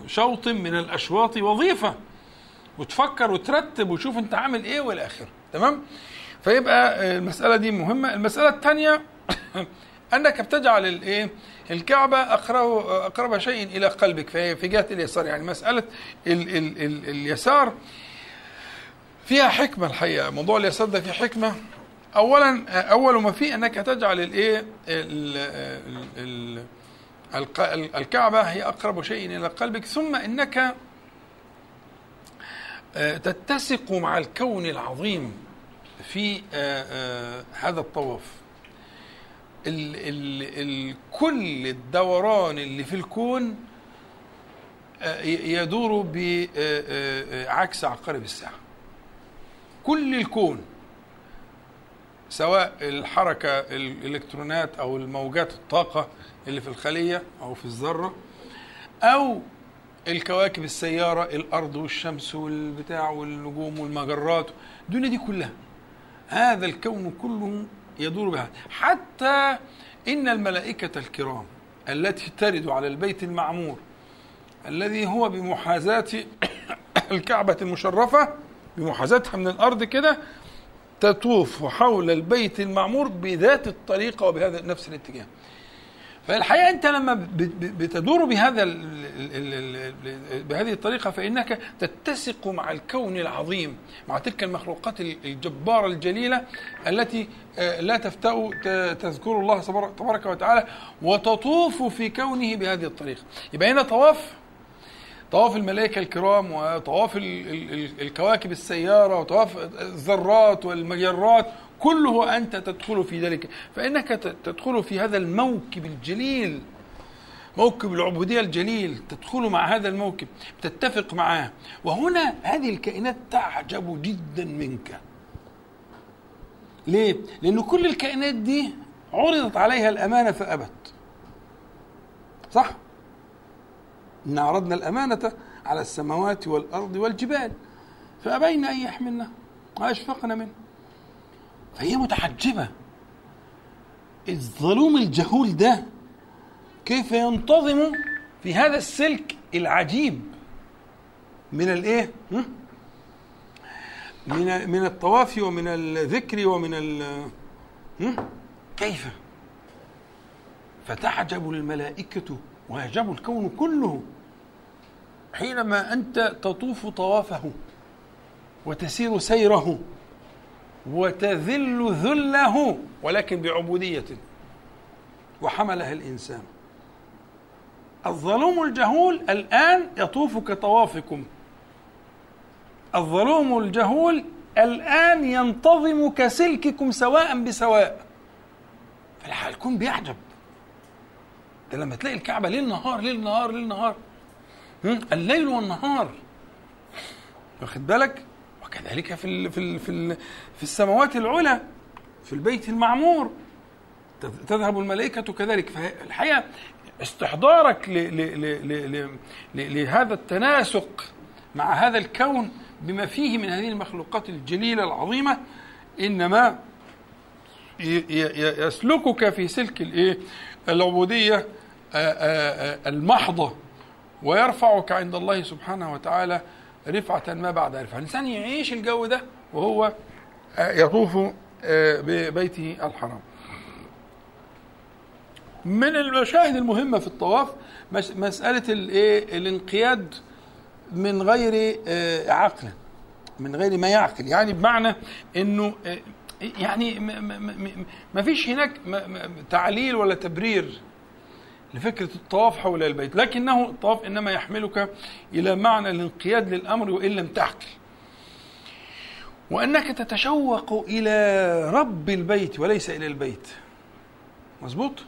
Speaker 1: شوط من الأشواط وظيفة. وتفكر وترتب وتشوف انت عامل إيه والى آخره. تمام؟ فيبقى المسألة دي مهمة. المسألة الثانية أنك بتجعل الإيه؟ الكعبة اقرب أقرب شيء إلى قلبك. فهي في جهة اليسار. يعني مسألة ال ال ال اليسار فيها حكمة الحقيقة. موضوع اليسار ده فيه حكمة. اولا أول ما فيه أنك تجعل الإيه؟ ال- ال- ال- الق- الكعبة هي أقرب شيء إلى قلبك. ثم إنك آه، تتسق مع الكون العظيم في آه، آه، هذا الطواف. ال ال ال كل الدوران اللي في الكون آه، يدور بعكس عقارب الساعة. كل الكون سواء الحركة الإلكترونات أو الموجات الطاقة اللي في الخلية أو في الذرة أو الكواكب السيارة الأرض والشمس والبتاع والنجوم والمجرات الدنيا دي كلها. هذا الكون كله يدور بها. حتى إن الملائكة الكرام التي ترد على البيت المعمور الذي هو بمحاذاة الكعبة المشرفة بمحاذاتها من الأرض كده تطوف حول البيت المعمور بذات الطريقة وبهذا نفس الاتجاه. فالحقيقة أنت لما بتدور بهذا بهذه الطريقة فإنك تتسق مع الكون العظيم مع تلك المخلوقات ال- الجبارة الجليلة التي آه، لا تفتأ تذكر الله تبارك- وتعالى وتطوف في كونه بهذه الطريقة. يبقى هنا طواف طواف الملائكة الكرام وطواف ال- ال- ال- الكواكب السيارة وطواف الذرات والمجرات كله أنت تدخل في ذلك. فإنك تدخل في هذا الموكب الجليل موكب العبودية الجليل تدخل مع هذا الموكب تتفق معاه. وهنا هذه الكائنات تعجب جدا منك. ليه؟ لأن كل الكائنات دي عرضت عليها الأمانة فأبت. صح؟ إن عرضنا الأمانة على السماوات والأرض والجبال فأبين أن يحملنا وأشفقن منه. فهي متحجبة الظلوم الجهول ده كيف ينتظم في هذا السلك العجيب من الإيه؟ من من الطواف ومن الذكر ومن ال؟ كيف؟ فتعجب الملائكة ويعجب الكون كله حينما أنت تطوف طوافه وتسير سيره وتذل ذله ولكن بعبودية. وحملها الإنسان. الظلوم الجهول الآن يطوف كطوافكم. الظلوم الجهول الآن ينتظم كسلككم سواء بسواء. فالكون بيعجب ده لما تلاقي الكعبة ليل نهار ليل نهار ليل نهار؟ الليل والنهار. واخد بالك؟ كذلك في في في, في السماوات العلى في البيت المعمور. تذهب الملائكة كذلك. فالحقيقة استحضارك ل ل ل ل ل لهذا التناسق مع هذا الكون بما فيه من هذه المخلوقات الجليلة العظيمة. إنما يسلكك في سلك الايه العبودية المحضة. ويرفعك عند الله سبحانه وتعالى رفعة ما بعد رفعة. الإنسان يعيش الجو ده وهو يطوف ببيته الحرام. من المشاهد المهمة في الطواف مسألة الإيه؟ الانقياد من غير عقل. من غير ما يعقل. يعني بمعنى إنه يعني ما فيش هناك تعليل ولا تبرير. لفكرة الطواف حول البيت. لكنه الطواف إنما يحملك إلى معنى الانقياد للأمر وإن لم تعقل وأنك تتشوق إلى رب البيت وليس إلى البيت. مظبوط؟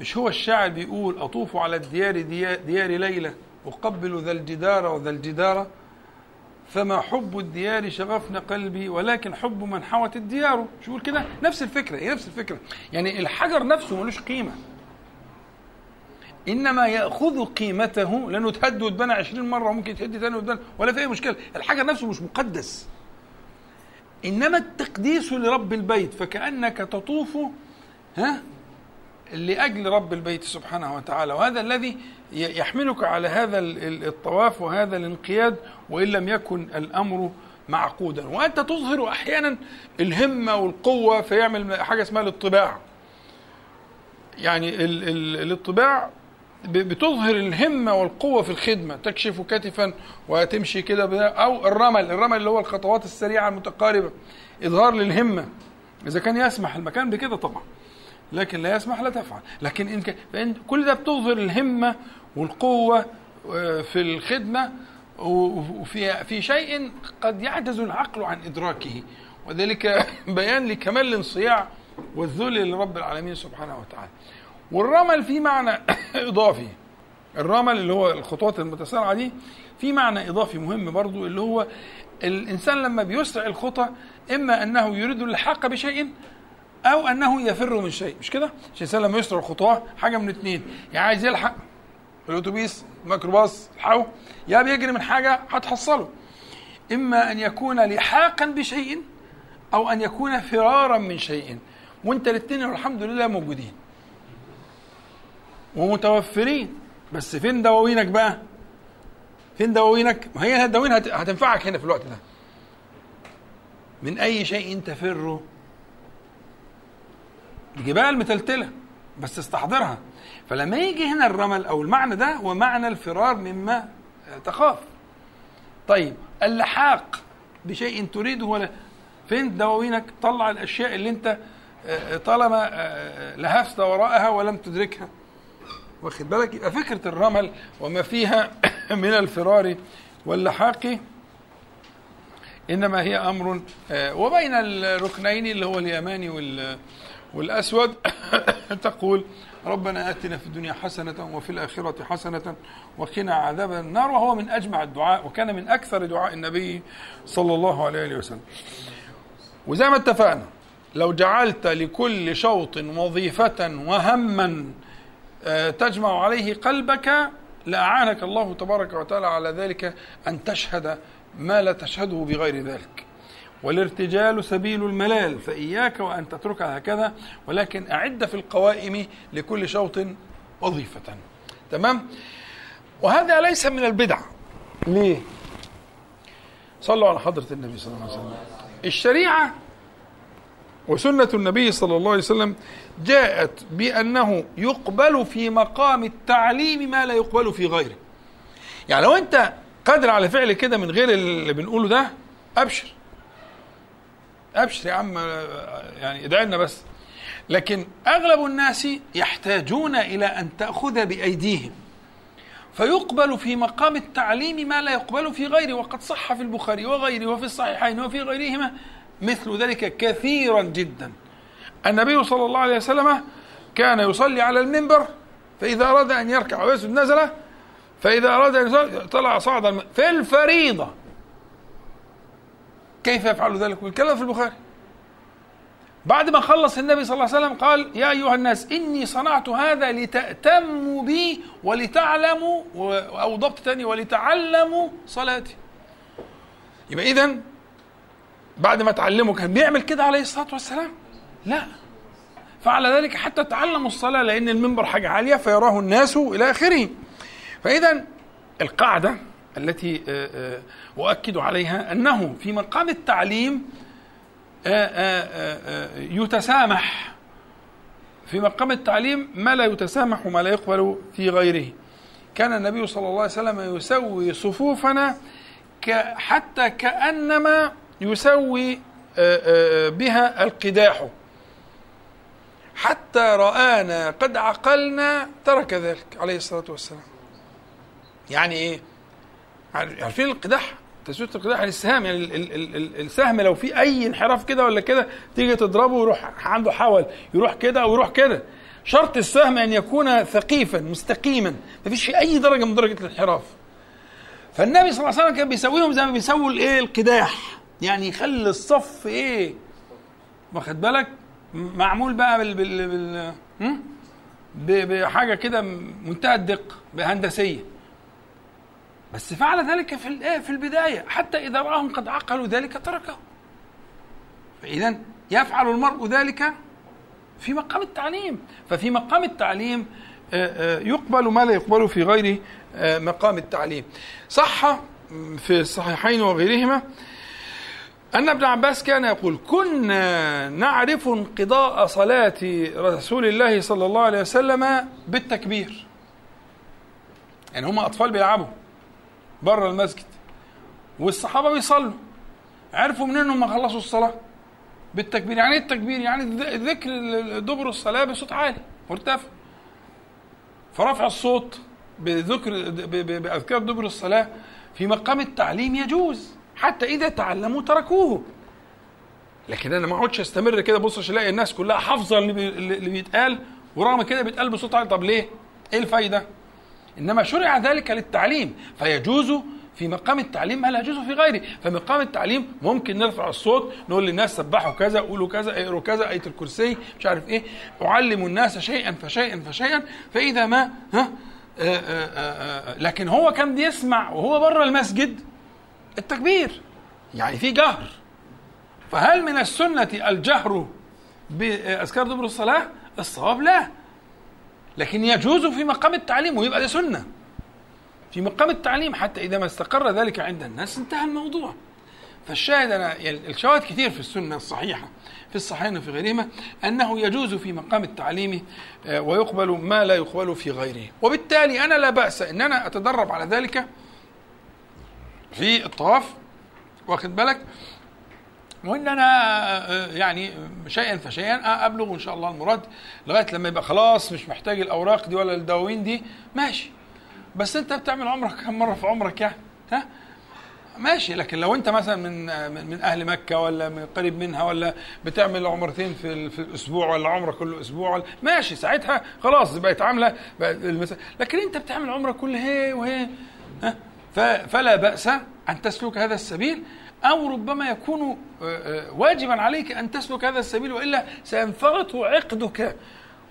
Speaker 1: مش هو الشاعر بيقول أطوف على الديار ديار ليلى أقبل ذا الجدار وذا الجدار فما حب الديار شغفنا قلبي ولكن حب من حوت الديار. شو يقول كده؟ نفس الفكرة هي نفس الفكرة؟ يعني الحجر نفسه ملوش قيمة. إنما يأخذ قيمته لأنه تهد وتبنى 20 مرة وممكن تهد ثاني وتبنى ولا في أي مشكلة. الحجر نفسه مش مقدس. إنما التقديس لرب البيت فكأنك تطوف ها؟ لأجل رب البيت سبحانه وتعالى وهذا الذي يحملك على هذا الطواف وهذا الانقياد وإن لم يكن الأمر معقودا. وأنت تظهر أحيانا الهمة والقوة فيعمل حاجة اسمها الاطباع يعني الاطباع بتظهر الهمة والقوة في الخدمة تكشف كتفا وتمشي كده أو الرمل الرمل اللي هو الخطوات السريعة المتقاربة إظهار للهمة. إذا كان يسمح المكان بكده طبعا. لكن لا يسمح لا تفعل. لكن إن فإن كل ده بتظهر الهمة والقوة في الخدمة وفي في شيء قد يعجز العقل عن إدراكه. وذلك بيان لكمال الانصياع والذل لرب العالمين سبحانه وتعالى. والرمل في معنى إضافي. الرمل اللي هو الخطوات المتسارعة دي في معنى إضافي مهم برضو اللي هو الإنسان لما بيسرع الخطى إما أنه يريد الحاق بشيء أو أنه يفر من شيء. مش كده؟ الإنسان لما يسرع الخطوة حاجة من اثنين يا عايز يلحق الأتوبيس الميكروباص الحو يا بيجري من حاجة هتحصله. إما أن يكون لحاقا بشيء أو أن يكون فرارا من شيء. وأنت الاثنين الحمد لله موجودين. ومتوفرين. بس فين دواوينك بقى؟ فين دواوينك؟ ما هي الدواوين هتنفعك هنا في الوقت ده. من أي شيء تفر الجبال متلتلة بس استحضرها. فلما يجي هنا الرمل أو المعنى ده هو معنى الفرار مما تخاف. طيب اللحاق بشيء تريده ولا؟ فين دواوينك؟ طلع الأشياء اللي أنت طالما لهفت وراءها ولم تدركها. واخد بالك؟ يبقى فكرة الرمل وما فيها من الفرار واللحاق إنما هي أمر وبين الركنين اللي هو اليماني والأسود تقول ربنا آتنا في الدنيا حسنة وفي الآخرة حسنة وقنا عذاب النار وهو من أجمع الدعاء وكان من أكثر دعاء النبي صلى الله عليه وسلم. وزي ما اتفقنا لو جعلت لكل شوط وظيفة وهما تجمع عليه قلبك لأعانك الله تبارك وتعالى على ذلك أن تشهد ما لا تشهده بغير ذلك. والارتجال سبيل الملال فإياك وأن تتركها هكذا ولكن أعد في القوائم لكل شوط وظيفة. تمام؟ وهذا ليس من البدع. ليه؟ صلوا على حضرة النبي صلى الله عليه وسلم. الشريعة وسنة النبي صلى الله عليه وسلم جاءت بأنه يقبل في مقام التعليم ما لا يقبل في غيره. يعني لو أنت قادر على فعل كده من غير اللي بنقوله ده أبشر. أبشر يا عم يعني ادعي لنا بس. لكن أغلب الناس يحتاجون إلى أن تأخذ بأيديهم. فيقبل في مقام التعليم ما لا يقبل في غيره. وقد صح في البخاري وغيره وفي الصحيحين وفي غيرهما مثل ذلك كثيرا جدا. النبي صلى الله عليه وسلم كان يصلي على المنبر فإذا أراد أن يركع ويسجد نزل فإذا أراد أن يصلي طلع صعد في الفريضة. كيف يفعل ذلك؟ والكلام في البخاري. بعد ما خلص النبي صلى الله عليه وسلم قال يا أيها الناس إني صنعت هذا لتأتموا بي ولتعلموا أو ضبط ثاني ولتعلموا صلاتي. يبقى إذا بعد ما تعلموا كان بيعمل كده عليه الصلاة والسلام؟ لا. فعل ذلك حتى تعلموا الصلاة لأن المنبر حاجة عالية فيراه الناس إلى آخره. فإذا القاعدة التي آه، آه، أؤكد عليها أنه في مقام التعليم آه، يتسامح. في مقام التعليم ما لا يتسامح وما لا يقبل في غيره. كان النبي صلى الله عليه وسلم يسوي صفوفنا حتى كأنما يسوي بها القداح. حتى رآنا قد عقلنا ترك ذلك عليه الصلاة والسلام. يعني إيه؟ عارفين القداح تسوية القداح السهام يعني السهم لو في أي انحراف كده ولا كده تيجي تضربه ويروح عنده حول يروح كده أو يروح كده. شرط السهم أن يكون ثقيفا مستقيما ما فيش في أي درجة من درجة الانحراف. فالنبي صلى الله عليه وسلم كان بيسويهم زي ما بيسووا الإيه؟ القداح. يعني يخلي الصف إيه؟ واخد بالك؟ معمول بقى بال بال, بال... بحاجة كده منتهى الدقة بهندسية. بس فعل ذلك في الايه في البداية حتى إذا رآهم قد عقلوا ذلك تركه. فإذا يفعل المرء ذلك في مقام التعليم. ففي مقام التعليم آه، آه، يقبل ما لا يقبل في غير آه، مقام التعليم. صح في الصحيحين وغيرهما أن ابن عباس كان يقول كنا نعرف انقضاء صلاة رسول الله صلى الله عليه وسلم بالتكبير. يعني هم أطفال بيلعبوا. بره المسجد. والصحابة بيصلوا. عرفوا منين هم خلصوا الصلاة؟ بالتكبير. يعني إيه التكبير؟ يعني ذكر دبر الصلاة بصوت عالي مرتفع. فرفع الصوت بذكر بأذكار دبر الصلاة في مقام التعليم يجوز. حتى إذا تعلموا تركوه. لكن أنا ما أقعدش أستمر كده بص ألاقي الناس كلها حافظة اللي بيتقال ورغم كده بيتقال بصوت عالي. طب ليه؟ إيه الفايدة؟ إنما شرع ذلك للتعليم فيجوز في مقام التعليم ما لا يجوز في غيره فمقام التعليم ممكن نرفع الصوت نقول للناس سبحوا كذا قولوا كذا اقروا كذا آية الكرسي مش عارف إيه أعلم الناس شيئا فشيئا فشيئا فإذا ما ها آآ آه، آآ آه، آآ آه، لكن هو كان بيسمع وهو بره المسجد التكبير يعني في جهر فهل من السنة الجهر بأذكار دبر الصلاة؟ الصواب لا لكن يجوز في مقام التعليم ويبقى ده سنة. في مقام التعليم حتى إذا ما استقر ذلك عند الناس انتهى الموضوع. فالشاهد أنا يعني الشواهد كثير في السنة الصحيحة في الصحيحين وفي غيرهما أنه يجوز في مقام التعليم آه، ويقبل ما لا يقبل في غيره. وبالتالي أنا لا بأس أن أنا أتدرب على ذلك في الطواف واخد بالك؟ وإن أنا آه، يعني شيئا فشيئا أبلغ إن شاء الله المراد لغاية لما يبقى خلاص مش محتاج الأوراق دي ولا الدواوين دي. ماشي. بس أنت بتعمل عمرك كم مرة في عمرك يعني؟ ها؟ ماشي. لكن لو أنت مثلا من من أهل مكة ولا من قريب منها ولا بتعمل عمرتين في في الأسبوع ولا عمرة كل أسبوع ولا ماشي. ساعتها خلاص بقت عاملة لكن أنت بتعمل عمرة كل هي وهي ها؟ فلا بأس أن تسلك هذا السبيل. أو ربما يكون آه، آه، واجبا عليك أن تسلك هذا السبيل وإلا سينفرط عقدك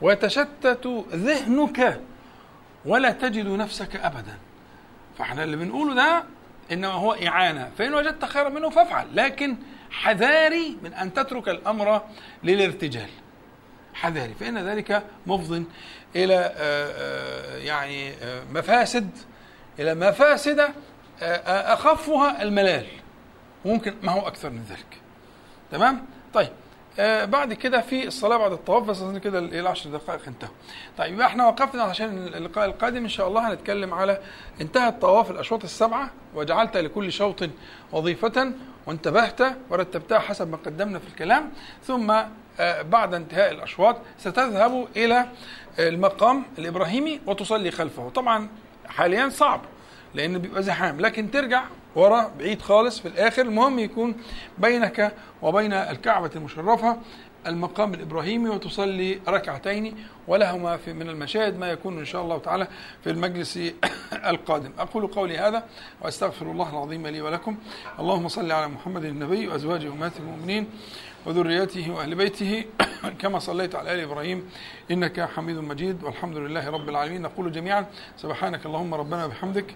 Speaker 1: ويتشتت ذهنك ولا تجد نفسك أبدا. فإحنا اللي بنقوله ده إنما هو إعانة. فإن وجدت خيرا منه فافعل. لكن حذاري من أن تترك الأمر للارتجال. حذاري. فإن ذلك مفض إلى آه، يعني مفاسد إلى مفاسد أخفها الملال. ممكن ما هو أكثر من ذلك. تمام؟ طيب آه بعد كده في الصلاة بعد الطواف بس كده العشر دقائق انتهوا. طيب يبقى إحنا وقفنا عشان اللقاء القادم. إن شاء الله هنتكلم على انتهى الطواف الأشواط السبعة وجعلت لكل شوط وظيفة وانتبهت ورتبتها حسب ما قدمنا في الكلام. ثم آه بعد انتهاء الأشواط ستذهب إلى المقام الإبراهيمي وتصلي خلفه. طبعا حاليا صعب لأن بيبقى زحام لكن ترجع ورا بعيد خالص في الآخر المهم يكون بينك وبين الكعبة المشرفة المقام الإبراهيمي وتصلي ركعتين ولهما في من المشاهد ما يكون إن شاء الله تعالى في المجلس القادم. أقول قولي هذا وأستغفر الله العظيم لي ولكم. اللهم صل على محمد النبي وأزواجه أمهات المؤمنين وذريته وأهل بيته. كما صليت على آل إبراهيم إنك حميد مجيد. والحمد لله رب العالمين. نقول جميعا سبحانك اللهم ربنا وبحمدك